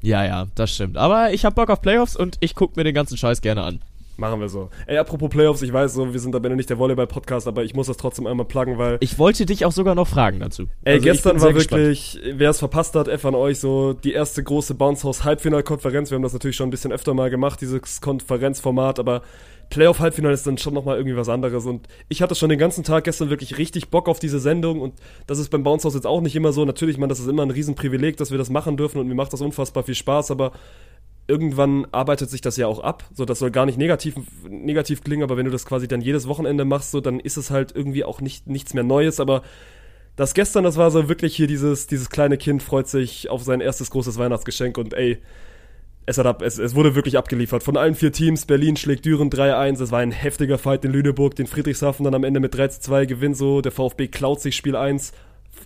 Ja, ja, das stimmt. Aber ich habe Bock auf Playoffs und ich gucke mir den ganzen Scheiß gerne an. Machen wir so. Ey, apropos Playoffs, ich weiß so, wir sind am Ende nicht der Volleyball-Podcast, aber ich muss das trotzdem einmal pluggen, weil Ich wollte dich auch sogar noch fragen dazu. Ey, Also gestern war gespannt. wirklich, wer es verpasst hat, F an euch, so die erste große Bounce House Halbfinalkonferenz. Wir haben das natürlich schon ein bisschen öfter mal gemacht, dieses Konferenzformat, aber Playoff Halbfinale ist dann schon nochmal irgendwie was anderes. Und ich hatte schon den ganzen Tag gestern wirklich richtig Bock auf diese Sendung und das ist beim Bounce House jetzt auch nicht immer so. Natürlich, man, das ist immer ein Riesenprivileg, dass wir das machen dürfen und mir macht das unfassbar viel Spaß, aber irgendwann arbeitet sich das ja auch ab. So, das soll gar nicht negativ, negativ klingen, aber wenn du das quasi dann jedes Wochenende machst, so, dann ist es halt irgendwie auch nicht, nichts mehr Neues, aber das gestern, das war so wirklich hier dieses, dieses kleine Kind freut sich auf sein erstes großes Weihnachtsgeschenk und ey, es, hat ab, es, es wurde wirklich abgeliefert. Von allen vier Teams, Berlin schlägt Düren 3-1, es war ein heftiger Fight in Lüneburg, den Friedrichshafen dann am Ende mit 3-2 gewinnt so, der VfB klaut sich Spiel 1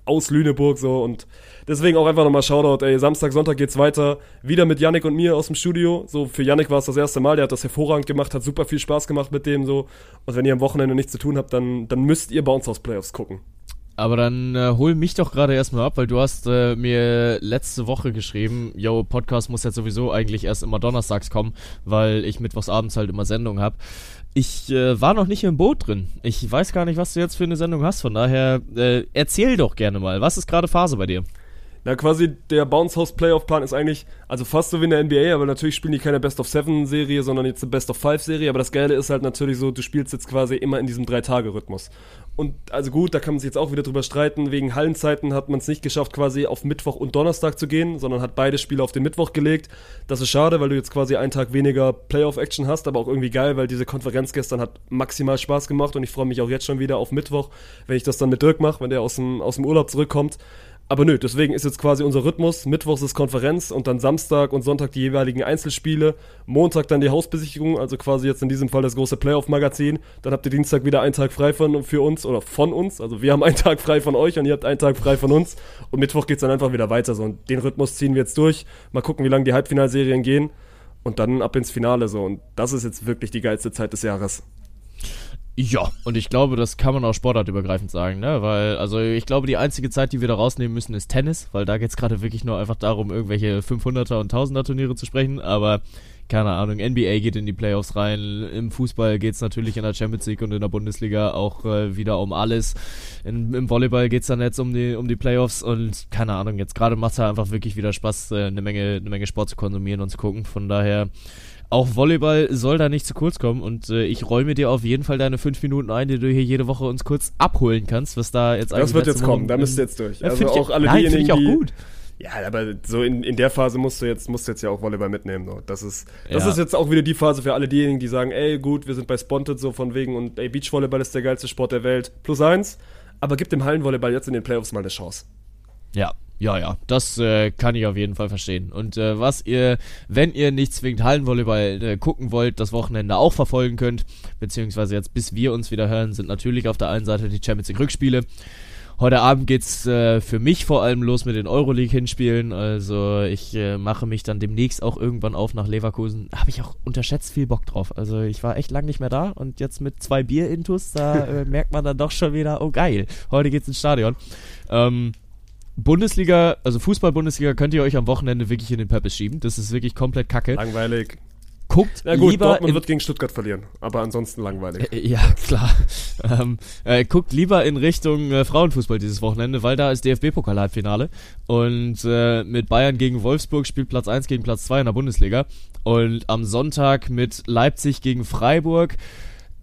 aus Lüneburg so. Und deswegen auch einfach nochmal Shoutout, ey, Samstag, Sonntag geht's weiter, wieder mit Yannick und mir aus dem Studio, so für Yannick war es das erste Mal, der hat das hervorragend gemacht, hat super viel Spaß gemacht mit dem so. Und wenn ihr am Wochenende nichts zu tun habt, dann, dann müsst ihr Bounce House Playoffs gucken. Aber dann äh, hol mich doch gerade erstmal ab, weil du hast äh, mir letzte Woche geschrieben, yo, Podcast muss jetzt sowieso eigentlich erst immer donnerstags kommen, weil ich mittwochsabends halt immer Sendung hab. Ich äh, war noch nicht im Boot drin. Ich weiß gar nicht, was du jetzt für eine Sendung hast. Von daher, äh, erzähl doch gerne mal. Was ist gerade Phase bei dir? Na, quasi der Bounce House Playoff Plan ist eigentlich, also fast so wie in der NBA, aber natürlich spielen die keine Best of Seven Serie, sondern jetzt eine Best of Five Serie. Aber das Geile ist halt natürlich so, du spielst jetzt quasi immer in diesem Drei-Tage-Rhythmus. Und also gut, da kann man sich jetzt auch wieder drüber streiten. Wegen Hallenzeiten hat man es nicht geschafft, quasi auf Mittwoch und Donnerstag zu gehen, sondern hat beide Spiele auf den Mittwoch gelegt. Das ist schade, weil du jetzt quasi einen Tag weniger Playoff-Action hast, aber auch irgendwie geil, weil diese Konferenz gestern hat maximal Spaß gemacht und ich freue mich auch jetzt schon wieder auf Mittwoch, wenn ich das dann mit Dirk mache, wenn der aus dem, aus dem Urlaub zurückkommt. Aber nö, deswegen ist jetzt quasi unser Rhythmus. Mittwochs ist Konferenz und dann Samstag und Sonntag die jeweiligen Einzelspiele. Montag dann die Hausbesichtigung, also quasi jetzt in diesem Fall das große Playoff-Magazin. Dann habt ihr Dienstag wieder einen Tag frei von, für uns oder von uns. Also wir haben einen Tag frei von euch und ihr habt einen Tag frei von uns. Und Mittwoch geht's dann einfach wieder weiter. So. Und den Rhythmus ziehen wir jetzt durch. Mal gucken, wie lange die Halbfinalserien gehen. Und dann ab ins Finale so. Und das ist jetzt wirklich die geilste Zeit des Jahres. Ja, und ich glaube, das kann man auch sportartübergreifend sagen, ne? Weil, also ich glaube, die einzige Zeit, die wir da rausnehmen müssen, ist Tennis, weil da geht's gerade wirklich nur einfach darum, irgendwelche 500er und 1000er Turniere zu sprechen, aber keine Ahnung, NBA geht in die Playoffs rein, im Fußball geht's natürlich in der Champions League und in der Bundesliga auch äh, wieder um alles. In, Im Volleyball geht's dann jetzt um die, um die Playoffs und keine Ahnung, jetzt gerade macht's ja einfach wirklich wieder Spaß, äh, eine Menge, eine Menge Sport zu konsumieren und zu gucken. Von daher, auch Volleyball soll da nicht zu kurz kommen und äh, ich räume dir auf jeden Fall deine fünf Minuten ein, die du hier jede Woche uns kurz abholen kannst, was da jetzt Das wird jetzt kommen, Woche- da müsst ihr jetzt durch. Ja, Also find ich- auch alle nein, diejenigen, ich auch gut. Ja, aber so in, in der Phase musst du jetzt, musst du jetzt ja auch Volleyball mitnehmen. So. Das, ist, das Ja. ist jetzt auch wieder die Phase für alle diejenigen, die sagen, ey, gut, wir sind bei Sponted so von wegen und ey, Beachvolleyball ist der geilste Sport der Welt. Plus eins. Aber gib dem Hallenvolleyball jetzt in den Playoffs mal eine Chance. Ja, ja, ja, das äh, kann ich auf jeden Fall verstehen. Und äh, was ihr, wenn ihr nicht zwingend Hallenvolleyball äh, gucken wollt, das Wochenende auch verfolgen könnt, beziehungsweise jetzt bis wir uns wieder hören, sind natürlich auf der einen Seite die Champions League Rückspiele. Heute Abend geht's äh, für mich vor allem los mit den Euroleague-Hinspielen. Also ich äh, mache mich dann demnächst auch irgendwann auf nach Leverkusen. Habe ich auch unterschätzt viel Bock drauf. Also ich war echt lang nicht mehr da und jetzt mit zwei Bier-Intus, da äh, merkt man dann doch schon wieder, oh geil, heute geht's ins Stadion. Ähm, Bundesliga, also Fußball-Bundesliga könnt ihr euch am Wochenende wirklich in den Pöppes schieben. Das ist wirklich komplett kacke. Langweilig. Guckt Na gut, lieber Dortmund wird gegen Stuttgart verlieren. Aber ansonsten langweilig. äh, ja, klar. ähm, äh, guckt lieber in Richtung äh, Frauenfußball dieses Wochenende, weil da ist DFB-Pokal-Halbfinale. Und äh, mit Bayern gegen Wolfsburg spielt Platz 1 gegen Platz 2 in der Bundesliga. Und am Sonntag mit Leipzig gegen Freiburg.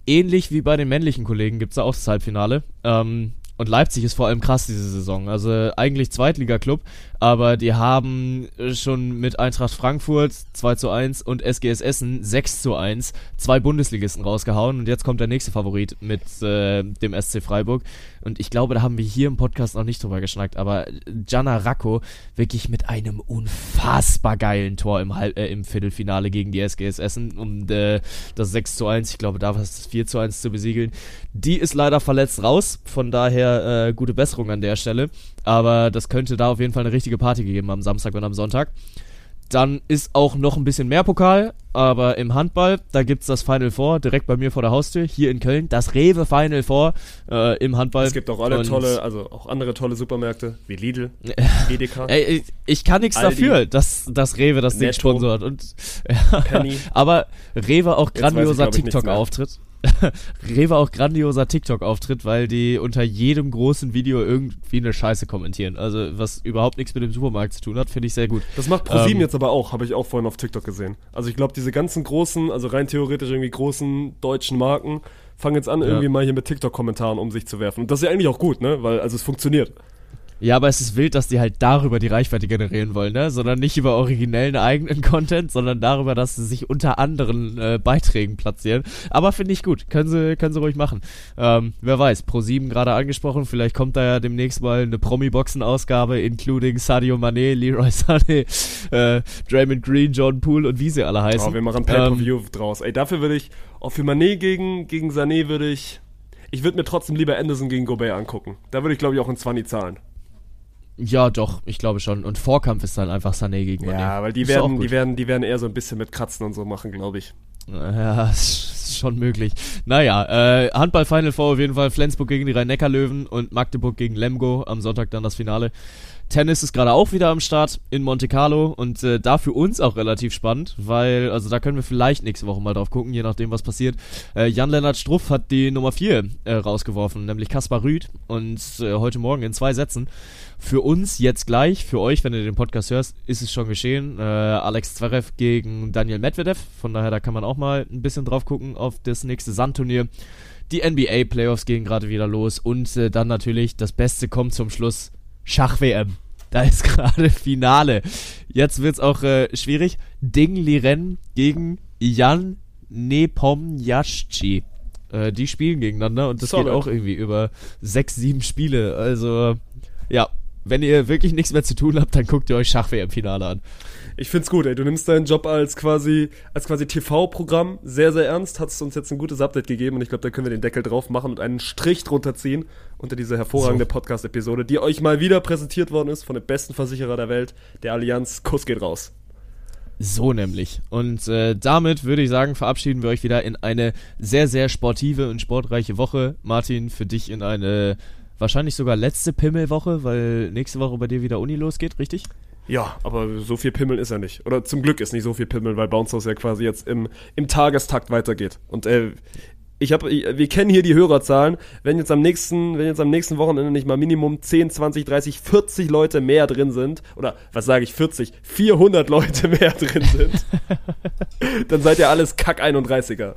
Ähnlich wie bei den männlichen Kollegen gibt's da auch das Halbfinale. Ähm, und Leipzig ist vor allem krass diese Saison. Also eigentlich Zweitliga-Club, aber die haben schon mit Eintracht Frankfurt 2 zu 1 und SGS Essen 6 zu 1 zwei Bundesligisten rausgehauen. Und jetzt kommt der nächste Favorit mit äh, dem SC Freiburg. Und ich glaube, da haben wir hier im Podcast noch nicht drüber geschnackt, aber Gianna Racco wirklich mit einem unfassbar geilen Tor im, Halb äh, im Viertelfinale gegen die SGS Essen, um äh, das 6 zu 1, ich glaube, da war es das 4 zu 1 zu besiegeln. Die ist leider verletzt raus, von daher äh, gute Besserung an der Stelle. Aber das könnte da auf jeden Fall eine richtige Party geben am Samstag und am Sonntag. Dann ist auch noch ein bisschen mehr Pokal, aber im Handball, da gibt's das Final Four direkt bei mir vor der Haustür, hier in Köln. Das Rewe Final Four äh, im Handball. Es gibt auch alle Und- tolle, also auch andere tolle Supermärkte, wie Lidl, Edeka. Ey, ich, ich kann nichts dafür, dass, dass Rewe das Ding Netto. sponsort. Und, ja, Penny. aber Rewe auch grandioser. TikTok-Auftritt. Rewe auch grandioser TikTok-Auftritt, weil die unter jedem großen Video irgendwie eine Scheiße kommentieren. Also was überhaupt nichts mit dem Supermarkt zu tun hat, finde ich sehr gut. Das macht ProSieben Ähm, jetzt aber auch, habe ich auch vorhin auf TikTok gesehen. Also ich glaube, diese ganzen großen, also rein theoretisch irgendwie großen deutschen Marken fangen jetzt an, irgendwie mal hier mit TikTok-Kommentaren um sich zu werfen. Und das ist ja eigentlich auch gut, ne? Weil, also es funktioniert. Ja, aber es ist wild, dass die halt darüber die Reichweite generieren wollen, ne? Sondern nicht über originellen eigenen Content, sondern darüber, dass sie sich unter anderen äh, Beiträgen platzieren. Aber finde ich gut. Können sie, können sie ruhig machen. Ähm, wer weiß, Pro7 gerade angesprochen, vielleicht kommt da ja demnächst mal eine Promi-Boxen-Ausgabe, including Sadio Mané, Leroy Sané, äh, Draymond Green, John Poole und wie sie alle heißen. Oh, wir machen Ähm, Pay-Per-View draus. Ey, dafür würde ich, auch für Mané gegen, gegen Sané würde ich, ich würde mir trotzdem lieber Anderson gegen Gobert angucken. Da würde ich, glaube ich, auch in 20 zahlen. Ja, doch, ich glaube schon. Und Vorkampf ist dann einfach Sané gegen Mané. Ja, weil die Ist werden, die werden, die werden eher so ein bisschen mit Kratzen und so machen, glaube ich. Ja, ist schon möglich. Naja, äh, Handball-Final Four auf jeden Fall. Flensburg gegen die Rhein-Neckar-Löwen und Magdeburg gegen Lemgo. Am Sonntag dann das Finale. Tennis ist gerade auch wieder am Start in Monte Carlo und äh, da für uns auch relativ spannend, weil, also da können wir vielleicht nächste Woche mal drauf gucken, je nachdem, was passiert. Äh, Jan-Lennart Struff hat die Nummer 4 äh, rausgeworfen, nämlich Kaspar Rüd und äh, heute Morgen in zwei Sätzen. Für uns jetzt gleich, für euch, wenn ihr den Podcast hörst, ist es schon geschehen. Äh, Alex Zverev gegen Daniel Medvedev, von daher da kann man auch mal ein bisschen drauf gucken auf das nächste Sandturnier. Die NBA Playoffs gehen gerade wieder los und äh, dann natürlich das Beste kommt zum Schluss. Schach-WM. Da ist gerade Finale. Jetzt wird's auch äh, schwierig. Ding Liren gegen Jan Nepomniachtchi. Äh, die spielen gegeneinander und das Solid. geht auch irgendwie über sechs, sieben Spiele. Also, ja, wenn ihr wirklich nichts mehr zu tun habt, dann guckt ihr euch Schach-WM-Finale an. Ich find's gut, ey. Du nimmst deinen Job als quasi, als quasi TV-Programm sehr, sehr ernst, hast uns jetzt ein gutes Update gegeben und ich glaube, da können wir den Deckel drauf machen und einen Strich drunter ziehen unter diese hervorragende So. Podcast-Episode, die euch mal wieder präsentiert worden ist von dem besten Versicherer der Welt, der Allianz. Kuss geht raus. So nämlich. Und äh, damit würde ich sagen, verabschieden wir euch wieder in eine sehr, sehr sportive und sportreiche Woche. Martin, für dich in eine wahrscheinlich sogar letzte Pimmelwoche, weil nächste Woche bei dir wieder Uni losgeht, richtig? Ja, aber so viel Pimmeln ist er nicht. Oder zum Glück ist nicht so viel Pimmeln, weil Bounce House ja quasi jetzt im, im Tagestakt weitergeht. Und äh, ich habe, wir kennen hier die Hörerzahlen. Wenn jetzt am nächsten, wenn jetzt am nächsten Wochenende nicht mal Minimum 10, 20, 30, 40 Leute mehr drin sind, oder was sage ich, 40, 400 Leute mehr drin sind, dann seid ihr alles Kack 31er.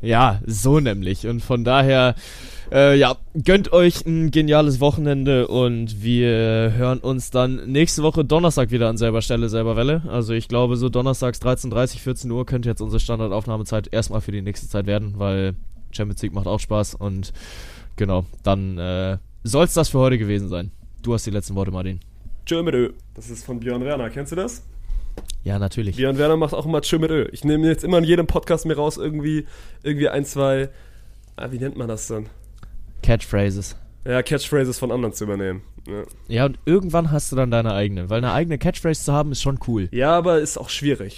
Ja, so nämlich. Und von daher, äh, ja, gönnt euch ein geniales Wochenende und wir hören uns dann nächste Woche Donnerstag wieder an selber Stelle, selber Welle. Also ich glaube, so donnerstags 13.30, 14 Uhr könnte jetzt unsere Standardaufnahmezeit erstmal für die nächste Zeit werden, weil Champions League macht auch Spaß und genau, dann äh, soll es das für heute gewesen sein. Du hast die letzten Worte, Martin. Tschö mit Ö. Das ist von Björn Werner. Kennst du das? Ja, natürlich. Björn Werner macht auch immer Tschö mit Ö. Ich nehme jetzt immer in jedem Podcast mir raus irgendwie, irgendwie ein, zwei, ah, wie nennt man das dann? Catchphrases. Ja, Catchphrases von anderen zu übernehmen. Ja. Ja, und irgendwann hast du dann deine eigene, weil eine eigene Catchphrase zu haben ist schon cool. Ja, aber ist auch schwierig.